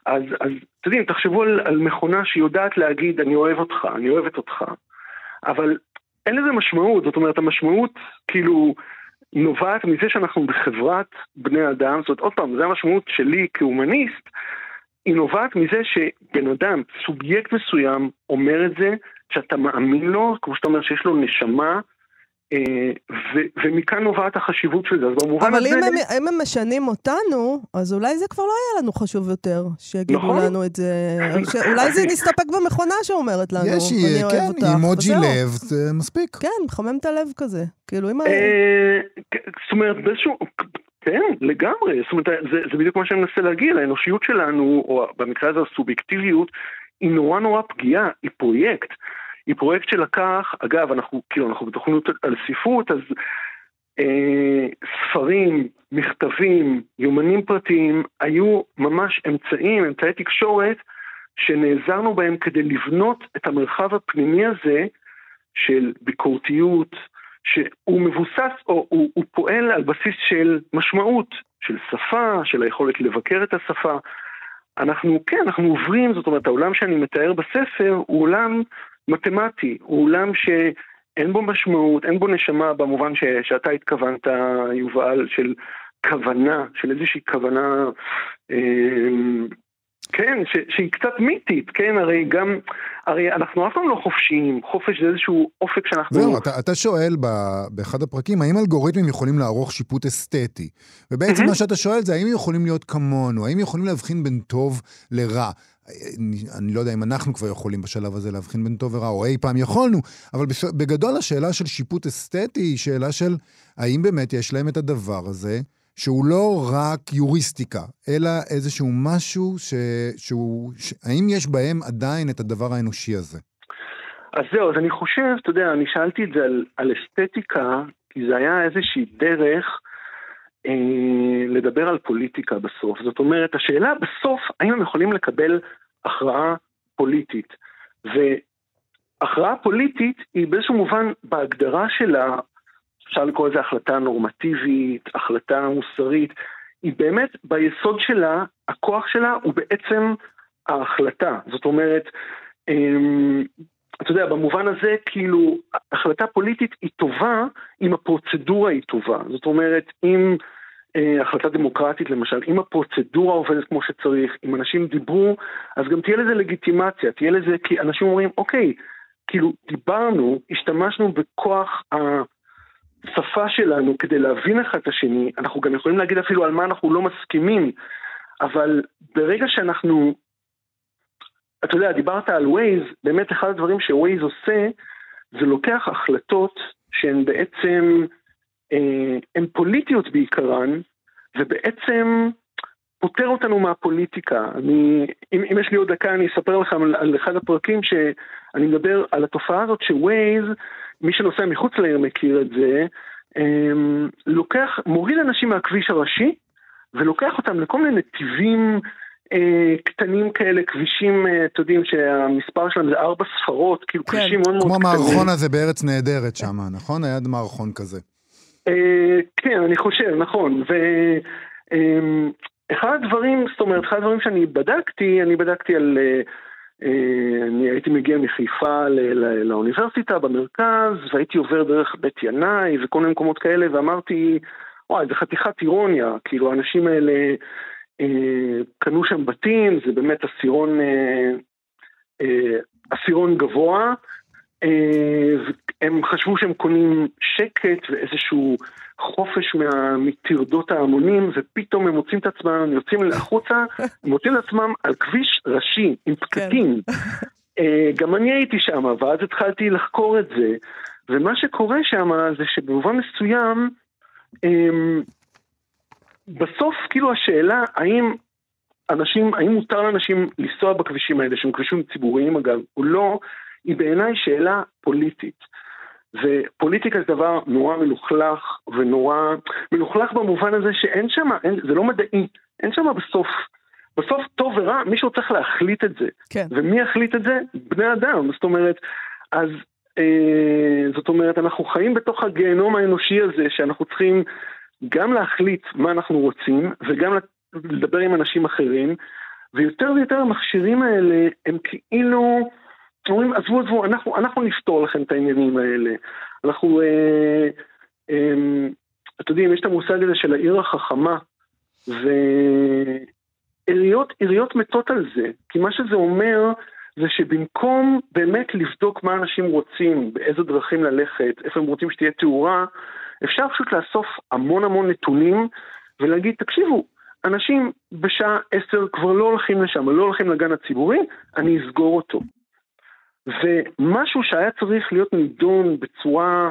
S6: אז, אז אתם יודעים, תחשבו על, על מכונה שיודעת להגיד אני אוהב אותך, אני אוהבת אותך, אבל אין לזה משמעות, זאת אומרת המשמעות כאילו נובעת מזה שאנחנו בחברת בני אדם, זאת אומרת עוד פעם, זו המשמעות שלי כהומניסט, היא נובעת מזה שבן אדם, סובייקט מסוים, אומר את זה, שאתה מאמין לו, כמו שאתה אומר שיש לו נשמה, ו- ומכאן נובעת החשיבות של זה, אז במובן
S2: אבל
S6: הזה...
S2: אבל אם, הם- אם הם משנים אותנו, אז אולי זה כבר לא יהיה לנו חשוב יותר, שיגידו
S6: נכון.
S2: לנו את זה. אולי זה נסתפק במכונה שאומרת לנו,
S1: יש,
S2: אני אוהב
S1: כן,
S2: אותך.
S1: אימוג'י
S2: וזהו.
S1: לב, זה מספיק.
S2: כן, מחמם את הלב כזה. כאילו, אם...
S6: אה, זאת אומרת, באיזשהו... כן, לגמרי. זאת אומרת, זה, זה בדיוק מה שאני מנסה להגיד. האנושיות שלנו, או במקרה הזה הסובייקטיביות, היא נורא נורא פגיעה, היא פרויקט. היא פרויקט שלקח, אגב, אנחנו כאילו, אנחנו בתוכנית על ספרות, אז אה, ספרים, מכתבים, יומנים פרטיים, היו ממש אמצעים, אמצעי תקשורת, שנעזרנו בהם כדי לבנות את המרחב הפנימי הזה של ביקורתיות, שהוא מבוסס, או הוא, הוא פועל על בסיס של משמעות, של שפה, של היכולת לבקר את השפה. אנחנו, כן, אנחנו עוברים, זאת אומרת, העולם שאני מתאר בספר הוא עולם מתמטי, הוא עולם שאין בו משמעות, אין בו נשמה במובן ש, שאתה התכוונת, יובל, של כוונה, של איזושהי כוונה, אה, כן, ש, שהיא קצת מיתית, כן, הרי גם, הרי אנחנו אף פעם לא חופשיים, חופש זה איזשהו אופק שאנחנו...
S1: זהו, אתה, אתה שואל ב, באחד הפרקים, האם אלגוריתמים יכולים לערוך שיפוט אסתטי? ובעצם מה שאתה שואל זה, האם הם יכולים להיות כמונו? האם יכולים להבחין בין טוב לרע? אני, אני לא יודע אם אנחנו כבר יכולים בשלב הזה להבחין בין טוב ורע, או אי פעם יכולנו, אבל בגדול השאלה של שיפוט אסתטי היא שאלה של האם באמת יש להם את הדבר הזה, שהוא לא רק יוריסטיקה, אלא איזשהו משהו ש, שהוא... ש, האם יש בהם עדיין את הדבר האנושי הזה?
S6: אז זהו, אז אני חושב, אתה יודע, אני שאלתי את זה על, על אסתטיקה, כי זה היה איזושהי דרך אה, לדבר על פוליטיקה בסוף. זאת אומרת, השאלה בסוף, האם הם יכולים לקבל הכרעה פוליטית. והכרעה פוליטית היא באיזשהו מובן, בהגדרה שלה, אפשר לקרוא לזה החלטה נורמטיבית, החלטה מוסרית, היא באמת, ביסוד שלה, הכוח שלה הוא בעצם ההחלטה. זאת אומרת, אמ, אתה יודע, במובן הזה, כאילו, החלטה פוליטית היא טובה אם הפרוצדורה היא טובה. זאת אומרת, אם אה, החלטה דמוקרטית למשל, אם הפרוצדורה עובדת כמו שצריך, אם אנשים דיברו, אז גם תהיה לזה לגיטימציה, תהיה לזה, כי אנשים אומרים, אוקיי, כאילו, דיברנו, השתמשנו בכוח השפה שלנו כדי להבין אחד את השני, אנחנו גם יכולים להגיד אפילו על מה אנחנו לא מסכימים, אבל ברגע שאנחנו אתה יודע, דיברת על ווייז, באמת אחד הדברים שווייז עושה, זה לוקח החלטות שהן בעצם, אה, הן פוליטיות בעיקרן, ובעצם פוטר אותנו מהפוליטיקה. אני, אם, אם יש לי עוד דקה, אני אספר לכם על, על אחד הפרקים שאני מדבר על התופעה הזאת שווייז, מי שנוסע מחוץ לעיר מכיר את זה, אה, לוקח, מוריד אנשים מהכביש הראשי, ולוקח אותם לכל מיני נתיבים אה, קטנים כאלה, כבישים, אה, אתם יודעים שהמספר שלהם זה ארבע ספרות, כאילו
S2: כן,
S6: כבישים מאוד מאוד
S1: כמו
S6: קטנים.
S1: המערכון הזה בארץ נהדרת שם, נכון? היה מערכון כזה.
S6: אה, כן, אני חושב, נכון. ואחד הדברים, זאת אומרת, אחד הדברים שאני בדקתי, אני בדקתי על... אה, אני הייתי מגיע מחיפה לאוניברסיטה במרכז, והייתי עובר דרך בית ינאי וכל מיני מקומות כאלה, ואמרתי, וואי, זה חתיכת אירוניה, כאילו האנשים האלה אה, קנו שם בתים, זה באמת עשירון, אה, אה, עשירון גבוה, אה, הם חשבו שהם קונים שקט ואיזשהו חופש מה, מטרדות ההמונים, ופתאום הם מוצאים את עצמם, הם יוצאים החוצה, מוצאים את עצמם על כביש ראשי עם פקקים. אה, גם אני הייתי שם, ואז התחלתי לחקור את זה, ומה שקורה שם זה שבמובן מסוים, אמ, בסוף כאילו השאלה האם אנשים, האם מותר לאנשים לנסוע בכבישים האלה, שהם כבישים ציבוריים אגב, או לא, היא בעיניי שאלה פוליטית. ופוליטיקה זה דבר נורא מלוכלך ונורא מלוכלך במובן הזה שאין שם, זה לא מדעי, אין שם בסוף. בסוף טוב ורע, מישהו צריך להחליט את זה.
S2: כן.
S6: ומי יחליט את זה? בני אדם. זאת אומרת, אז אה, זאת אומרת, אנחנו חיים בתוך הגיהנום האנושי הזה, שאנחנו צריכים גם להחליט מה אנחנו רוצים, וגם לדבר עם אנשים אחרים, ויותר ויותר המכשירים האלה הם כאילו אומרים, עזבו, עזבו, אנחנו, אנחנו נפתור לכם את העניינים האלה. אנחנו, אה, אה, אתם יודעים, יש את המושג הזה של העיר החכמה, ועיריות מתות על זה, כי מה שזה אומר זה שבמקום באמת לבדוק מה אנשים רוצים, באיזה דרכים ללכת, איפה הם רוצים שתהיה תאורה, אפשר פשוט לאסוף המון המון נתונים ולהגיד, תקשיבו, אנשים בשעה עשר כבר לא הולכים לשם, לא הולכים לגן הציבורי, אני אסגור אותו. ומשהו שהיה צריך להיות נידון בצורה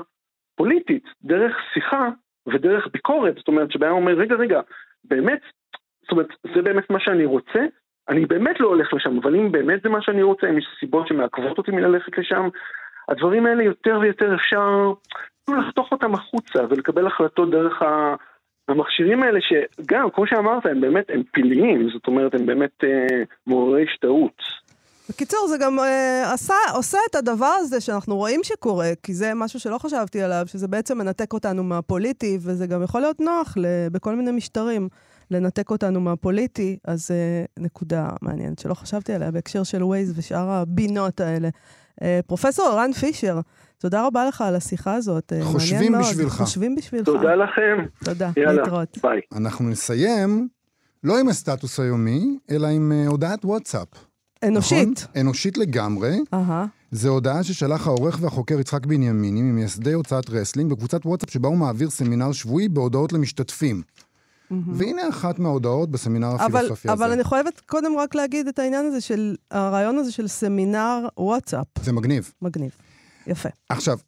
S6: פוליטית, דרך שיחה ודרך ביקורת, זאת אומרת שבעיה אומר, רגע, רגע, באמת, זאת אומרת, זה באמת מה שאני רוצה, אני באמת לא הולך לשם, אבל אם באמת זה מה שאני רוצה, אם יש סיבות שמעכבות אותי מללכת לשם, הדברים האלה יותר ויותר אפשר לחתוך אותם החוצה ולקבל החלטות דרך ה... המכשירים האלה שגם, כמו שאמרת, הם באמת, הם פיליים, זאת אומרת, הם באמת אה, מעוררי השתאות.
S2: בקיצור, זה גם אה, עשה, עושה את הדבר הזה שאנחנו רואים שקורה, כי זה משהו שלא חשבתי עליו, שזה בעצם מנתק אותנו מהפוליטי, וזה גם יכול להיות נוח בכל מיני משטרים. לנתק אותנו מהפוליטי, אז אה, נקודה מעניינת שלא חשבתי עליה בהקשר של ווייז ושאר הבינות האלה. אה, פרופסור רן פישר, תודה רבה לך על השיחה הזאת.
S1: אה, חושבים בשבילך.
S2: חושבים בשבילך.
S6: תודה לכם.
S2: תודה,
S6: יאללה,
S2: להתראות.
S6: ביי.
S1: אנחנו נסיים לא עם הסטטוס היומי, אלא עם אה, הודעת וואטסאפ.
S2: אנושית.
S1: נכון? אנושית לגמרי.
S2: אהה.
S1: זו הודעה ששלח העורך והחוקר יצחק בנימיני ממייסדי הוצאת רסלינג בקבוצת וואטסאפ שבה הוא מעביר סמינר שבועי בהודעות למשתתפים. והנה אחת מההודעות בסמינר
S2: אבל,
S1: הפילוסופי הזה.
S2: אבל אני חייבת קודם רק להגיד את העניין הזה של, הרעיון הזה של סמינר וואטסאפ.
S1: זה מגניב.
S2: מגניב. יפה.
S1: עכשיו,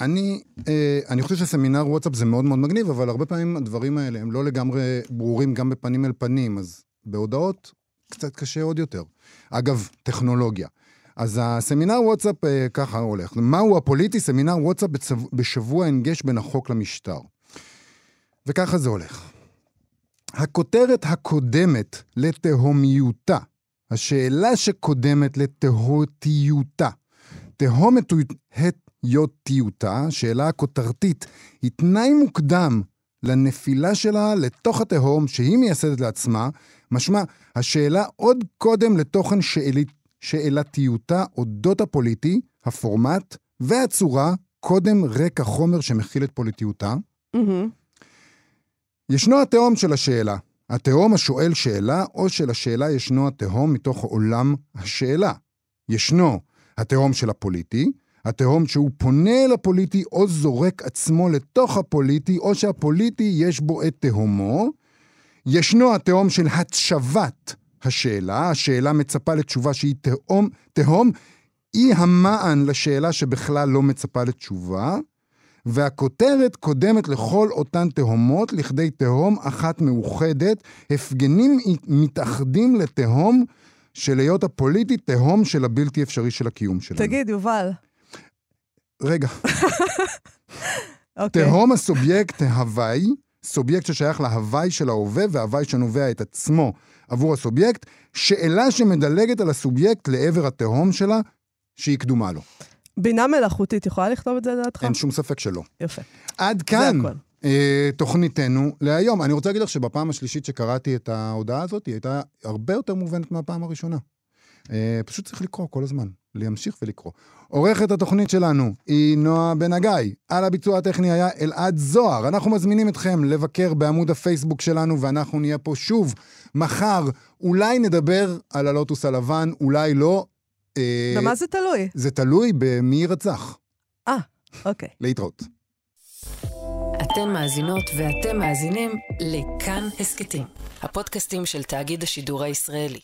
S1: אני, אה, אני חושב שסמינר וואטסאפ זה מאוד מאוד מגניב, אבל הרבה פעמים הדברים האלה הם לא לגמרי ברורים גם בפנים אל פנים, אז בהודעות קצת קשה עוד יותר. אגב, טכנולוגיה. אז הסמינר וואטסאפ אה, ככה הולך. מהו הפוליטי? סמינר וואטסאפ בצב... בשבוע הנגש בין החוק למשטר. וככה זה הולך. הכותרת הקודמת לתהומיותה, השאלה שקודמת לתהותיותה, תהומתיותה, שאלה הכותרתית, היא תנאי מוקדם לנפילה שלה לתוך התהום שהיא מייסדת לעצמה, משמע, השאלה עוד קודם לתוכן שאלית, שאלתיותה אודות הפוליטי, הפורמט והצורה, קודם רקע חומר שמכיל את פוליטיותה.
S2: מהמם.
S1: ישנו התהום של השאלה. התהום השואל שאלה, או שלשאלה ישנו התהום מתוך עולם השאלה. ישנו התהום של הפוליטי, התהום שהוא פונה אל הפוליטי או זורק עצמו לתוך הפוליטי, או שהפוליטי יש בו את תהומו. ישנו התהום של התשבת השאלה, השאלה מצפה לתשובה שהיא תהום, תהום היא המען לשאלה שבכלל לא מצפה לתשובה. והכותרת קודמת לכל אותן תהומות לכדי תהום אחת מאוחדת. הפגנים מתאחדים לתהום של היות הפוליטי, תהום של הבלתי אפשרי של הקיום שלנו.
S2: תגיד, יובל.
S1: רגע,
S2: אוקיי.
S1: תהום הסובייקט ההוואי, סובייקט ששייך להוואי של ההווה והוואי שנובע את עצמו עבור הסובייקט, שאלה שמדלגת על הסובייקט לעבר התהום שלה, שהיא קדומה לו.
S2: בינה מלאכותית יכולה לכתוב את זה לדעתך?
S1: אין שום ספק שלא.
S2: יפה.
S1: עד כאן. אה, תוכניתנו להיום. אני רוצה להגיד לך שבפעם השלישית שקראתי את ההודעה הזאת, היא הייתה הרבה יותר מובנת מהפעם הראשונה. אה, פשוט צריך לקרוא כל הזמן, להמשיך ולקרוא. עורכת התוכנית שלנו היא נועה בן הגיא. על הביצוע הטכני היה אלעד זוהר. אנחנו מזמינים אתכם לבקר בעמוד הפייסבוק שלנו, ואנחנו נהיה פה שוב מחר. אולי נדבר על הלוטוס הלבן, אולי לא. אה,
S2: במה זה תלוי?
S1: זה תלוי במי יירצח.
S2: אה, אוקיי.
S1: להתראות.
S7: אתן מאזינות ואתם מאזינים לכאן הסכתים, הפודקאסטים של תאגיד השידור הישראלי.